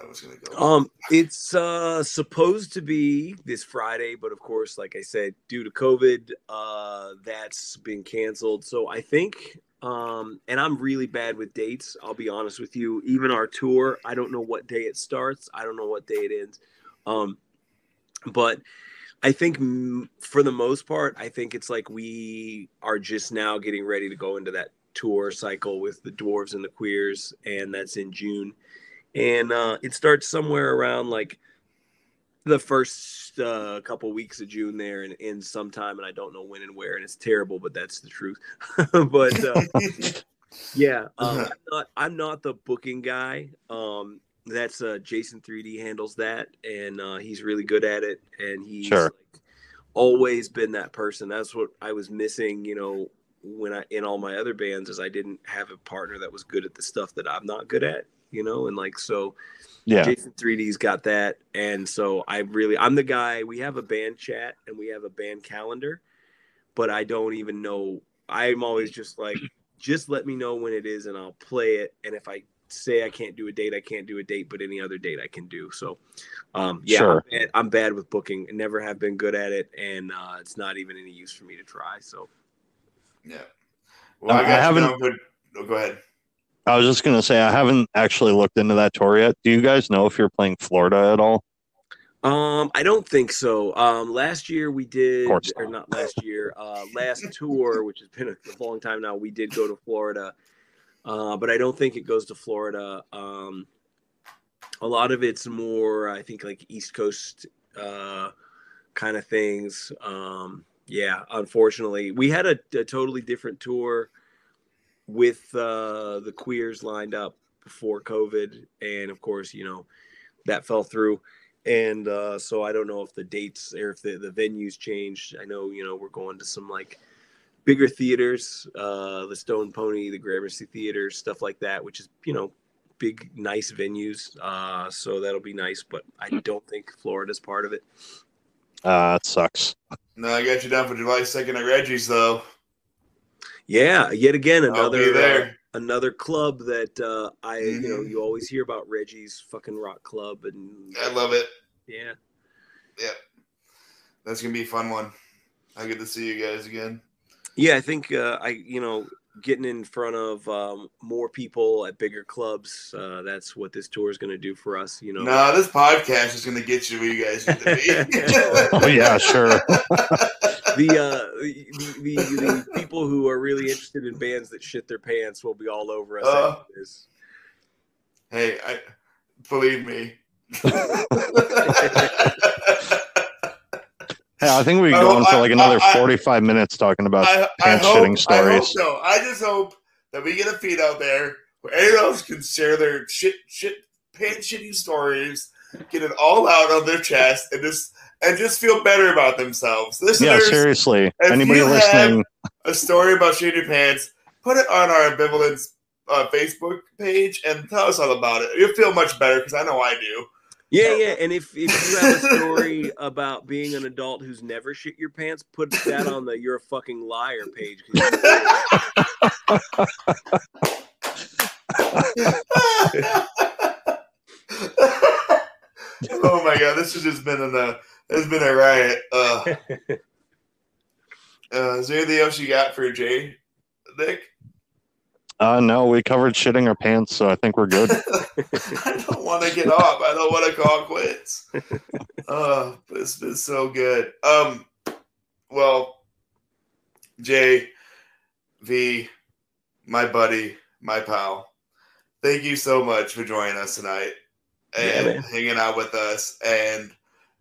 [SPEAKER 1] was gonna go.
[SPEAKER 3] Um, [laughs] it's uh supposed to be this Friday, but of course, like I said, due to COVID, uh, that's been canceled. So I think, um, and I'm really bad with dates. I'll be honest with you. Even our tour, I don't know what day it starts. I don't know what day it ends. Um, but I think for the most part, I think it's like we are just now getting ready to go into that tour cycle with the dwarves and the queers, and that's in June and uh, it starts somewhere around like the first uh, couple weeks of June there, and ends sometime, and I don't know when and where, and it's terrible, but that's the truth. [laughs] but uh, [laughs] yeah, um, I'm not I'm not the booking guy. Um, that's uh, Jason 3D handles that, and uh, he's really good at it, and he's
[SPEAKER 4] Sure.
[SPEAKER 3] like, always been that person. That's what I was missing, you know, when I in all my other bands, is I didn't have a partner that was good at the stuff that I'm not good at, you know, and like so.
[SPEAKER 4] Yeah.
[SPEAKER 3] Jason 3D's got that. And so I really, I'm the guy. We have a band chat and we have a band calendar, but I don't even know. I'm always just like, just let me know when it is and I'll play it. And if I say I can't do a date, I can't do a date, but any other date I can do. So, um, yeah,
[SPEAKER 4] Sure.
[SPEAKER 3] I'm, bad, I'm bad with booking. I never have been good at it. And uh, it's not even any use for me to try. So,
[SPEAKER 1] yeah. Well,
[SPEAKER 4] Uh,
[SPEAKER 1] I,
[SPEAKER 4] I haven't-
[SPEAKER 1] down for- oh, go ahead.
[SPEAKER 4] I was just gonna say I haven't actually looked into that tour yet. Do you guys know if you're playing Florida at all?
[SPEAKER 3] Um, I don't think so. Um, last year we did,
[SPEAKER 4] course
[SPEAKER 3] or not last year, uh, last tour, which has been a, a long time now. We did go to Florida, uh, but I don't think it goes to Florida. Um, a lot of it's more, I think, like East Coast uh, kind of things. Um, yeah, unfortunately, we had a, a totally different tour with uh, the queers lined up before COVID, and of course, you know that fell through and uh, so I don't know if the dates or if the, the venues changed. I know you know we're going to some like bigger theaters, uh, the Stone Pony, the Gramercy Theater, stuff like that, which is you know big nice venues. Uh, so that'll be nice, but I don't think Florida's part of it.
[SPEAKER 4] Uh, it sucks.
[SPEAKER 1] No, I got you down for July second at Reggie's though.
[SPEAKER 3] Yeah, yet again another uh, another club that uh, I you know
[SPEAKER 1] Mhm.
[SPEAKER 3] you always hear about Reggie's fucking rock club and
[SPEAKER 1] I love it.
[SPEAKER 3] yeah.
[SPEAKER 1] Yeah, that's gonna be a fun one. I get to see you guys again.
[SPEAKER 3] Yeah, I think uh, I you know getting in front of um, more people at bigger clubs. Uh, that's what this tour is going to do for us. You know.
[SPEAKER 1] No, this podcast is gonna get you where you guys need to be. [laughs]
[SPEAKER 4] Oh yeah, sure. [laughs]
[SPEAKER 3] the, uh, the, the the people who are really interested in bands that shit their pants will be all over us.
[SPEAKER 1] Uh.
[SPEAKER 3] after this.
[SPEAKER 1] hey, I believe me. [laughs]
[SPEAKER 4] Hey, I think we
[SPEAKER 1] I
[SPEAKER 4] could go on for like another
[SPEAKER 1] I- I-
[SPEAKER 4] 45 minutes talking about
[SPEAKER 1] I, I
[SPEAKER 4] pants
[SPEAKER 1] hope,
[SPEAKER 4] shitting
[SPEAKER 1] I hope
[SPEAKER 4] stories.
[SPEAKER 1] so. I just hope that we get a feed out there where anyone else can share their shit, shit, pants shitting stories, get it all out on their chest, and just and just feel better about themselves.
[SPEAKER 4] Yeah,
[SPEAKER 1] Listeners,
[SPEAKER 4] seriously.
[SPEAKER 1] if
[SPEAKER 4] Anybody
[SPEAKER 1] you have-
[SPEAKER 4] listening?
[SPEAKER 1] a story about shitting your pants, put it on our ambivalence uh, Facebook page and tell us all about it. You'll feel much better because I know I do.
[SPEAKER 3] Yeah, yeah. And if, if you have a story [laughs] about being an adult who's never shit your pants, put that on the "You're a fucking liar" page. [laughs] [laughs]
[SPEAKER 1] oh my god, this has just been a uh, it's been a riot. Uh, [laughs] uh, is there anything else you got for Jay, Nick?
[SPEAKER 4] Uh, no, we covered shitting our pants, so I think we're good. [laughs]
[SPEAKER 1] I don't want to get off. I don't want to call quits. Oh, but it's been so good. Um, well, Jay, V, my buddy, my pal, thank you so much for joining us tonight and
[SPEAKER 3] man.
[SPEAKER 1] hanging out with us. And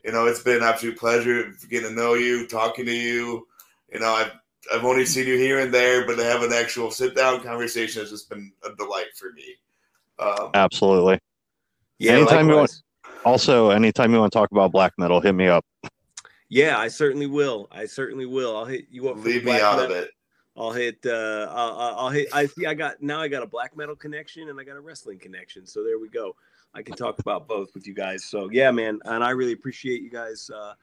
[SPEAKER 1] you know, it's been an absolute pleasure getting to know you, talking to you. You know, I've I've only seen you here and there, but to have an actual sit down conversation has just been a delight for me. Um,
[SPEAKER 4] Absolutely.
[SPEAKER 3] Yeah,
[SPEAKER 4] Anytime you
[SPEAKER 3] likewise.
[SPEAKER 4] Also, anytime you want to talk about black metal, hit me up.
[SPEAKER 3] Yeah, I certainly will. I certainly will. I'll hit you up.
[SPEAKER 1] Leave me
[SPEAKER 3] black
[SPEAKER 1] out of it.
[SPEAKER 3] I'll hit. Uh, I'll, I'll I'll hit. I see. I got now. I got a black metal connection and I got a wrestling connection. So there we go. I can talk about both with you guys. So yeah, man. And I really appreciate you guys uh,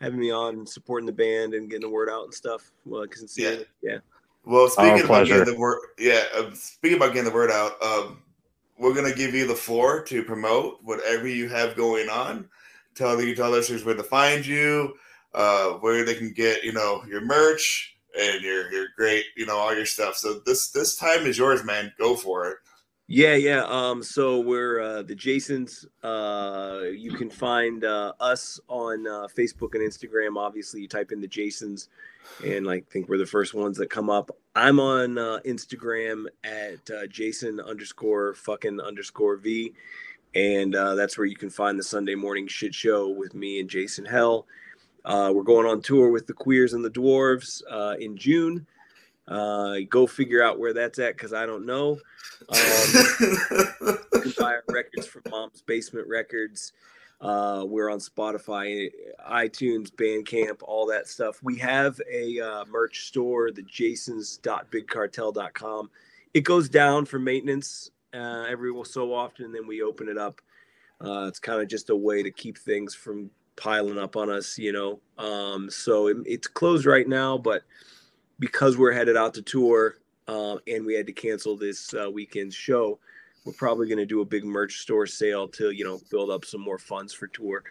[SPEAKER 3] having me on, and supporting the band, and getting the word out and stuff. Well, because yeah, yeah.
[SPEAKER 1] Well, speaking about getting the word, yeah, uh, speaking about getting the word out, um, we're gonna give you the floor to promote whatever you have going on. Tell you tell listeners where to find you, uh, where they can get you know your merch and your your great you know all your stuff. So this this time is yours, man. Go for it.
[SPEAKER 3] Yeah, yeah. Um, so we're uh, the Jasons. Uh, you can find uh, us on uh, Facebook and Instagram. Obviously, you type in the Jasons, and I think we're the first ones that come up. I'm on uh, Instagram at uh, Jason underscore fucking underscore V, and uh, that's where you can find the Sunday morning shit show with me and Jason Hell. Uh, we're going on tour with the Queers and the Dwarves uh, in June. Uh, go figure out where that's at because I don't know. Um, you [laughs] can buy our records from Mom's Basement Records. Uh, we're on Spotify, iTunes, Bandcamp, all that stuff. We have a uh, merch store, the jasons.bigcartel.com. It goes down for maintenance uh, every so often, and then we open it up. Uh, it's kind of just a way to keep things from piling up on us, you know. Um, so it, it's closed right now, but because we're headed out to tour um, and we had to cancel this uh, weekend's show, we're probably going to do a big merch store sale to you know build up some more funds for tour.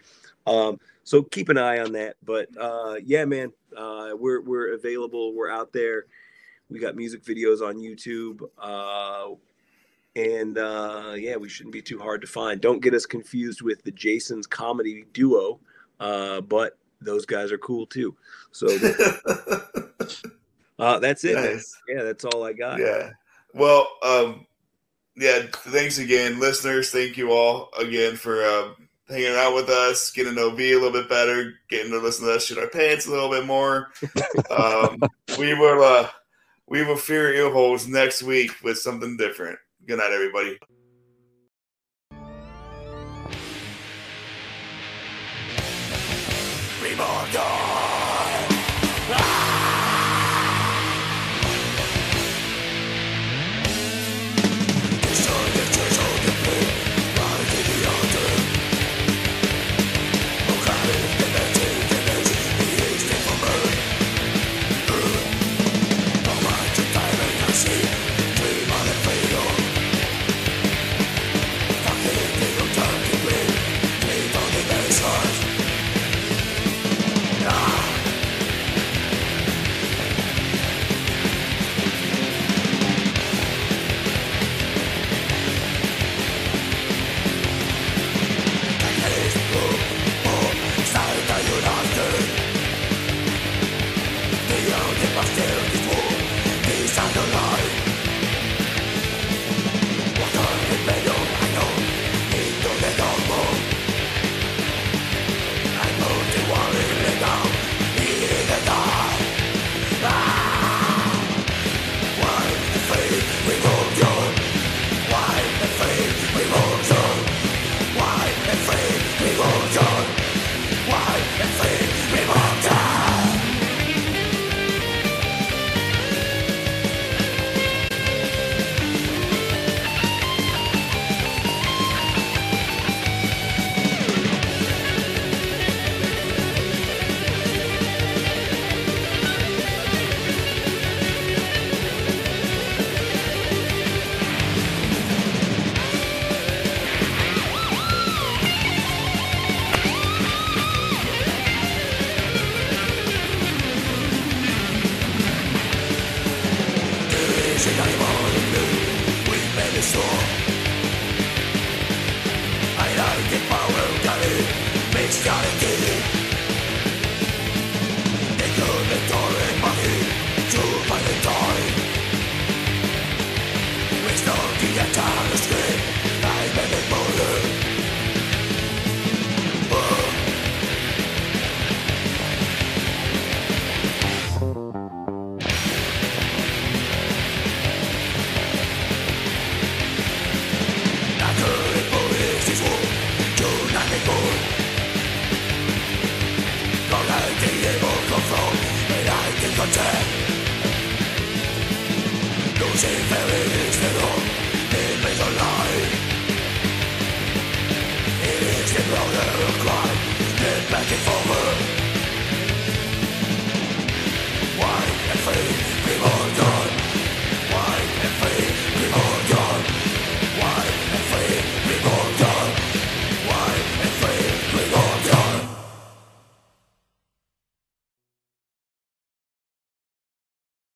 [SPEAKER 3] Um, so keep an eye on that. But uh, yeah, man, uh, we're we're available. We're out there. We got music videos on YouTube. Uh, and uh, yeah, we shouldn't be too hard to find. Don't get us confused with the Jason's comedy duo, uh, but those guys are cool too. So [laughs] [laughs] uh, that's it.
[SPEAKER 1] nice.
[SPEAKER 3] Yeah, that's all I got.
[SPEAKER 1] Yeah. Well, um, yeah. Thanks again, listeners. Thank you all again for uh, hanging out with us, getting to know V a little bit better, getting to listen to us shit our pants a little bit more. [laughs] um, we will uh, we will fear ear holes next week with something different. Good night, everybody.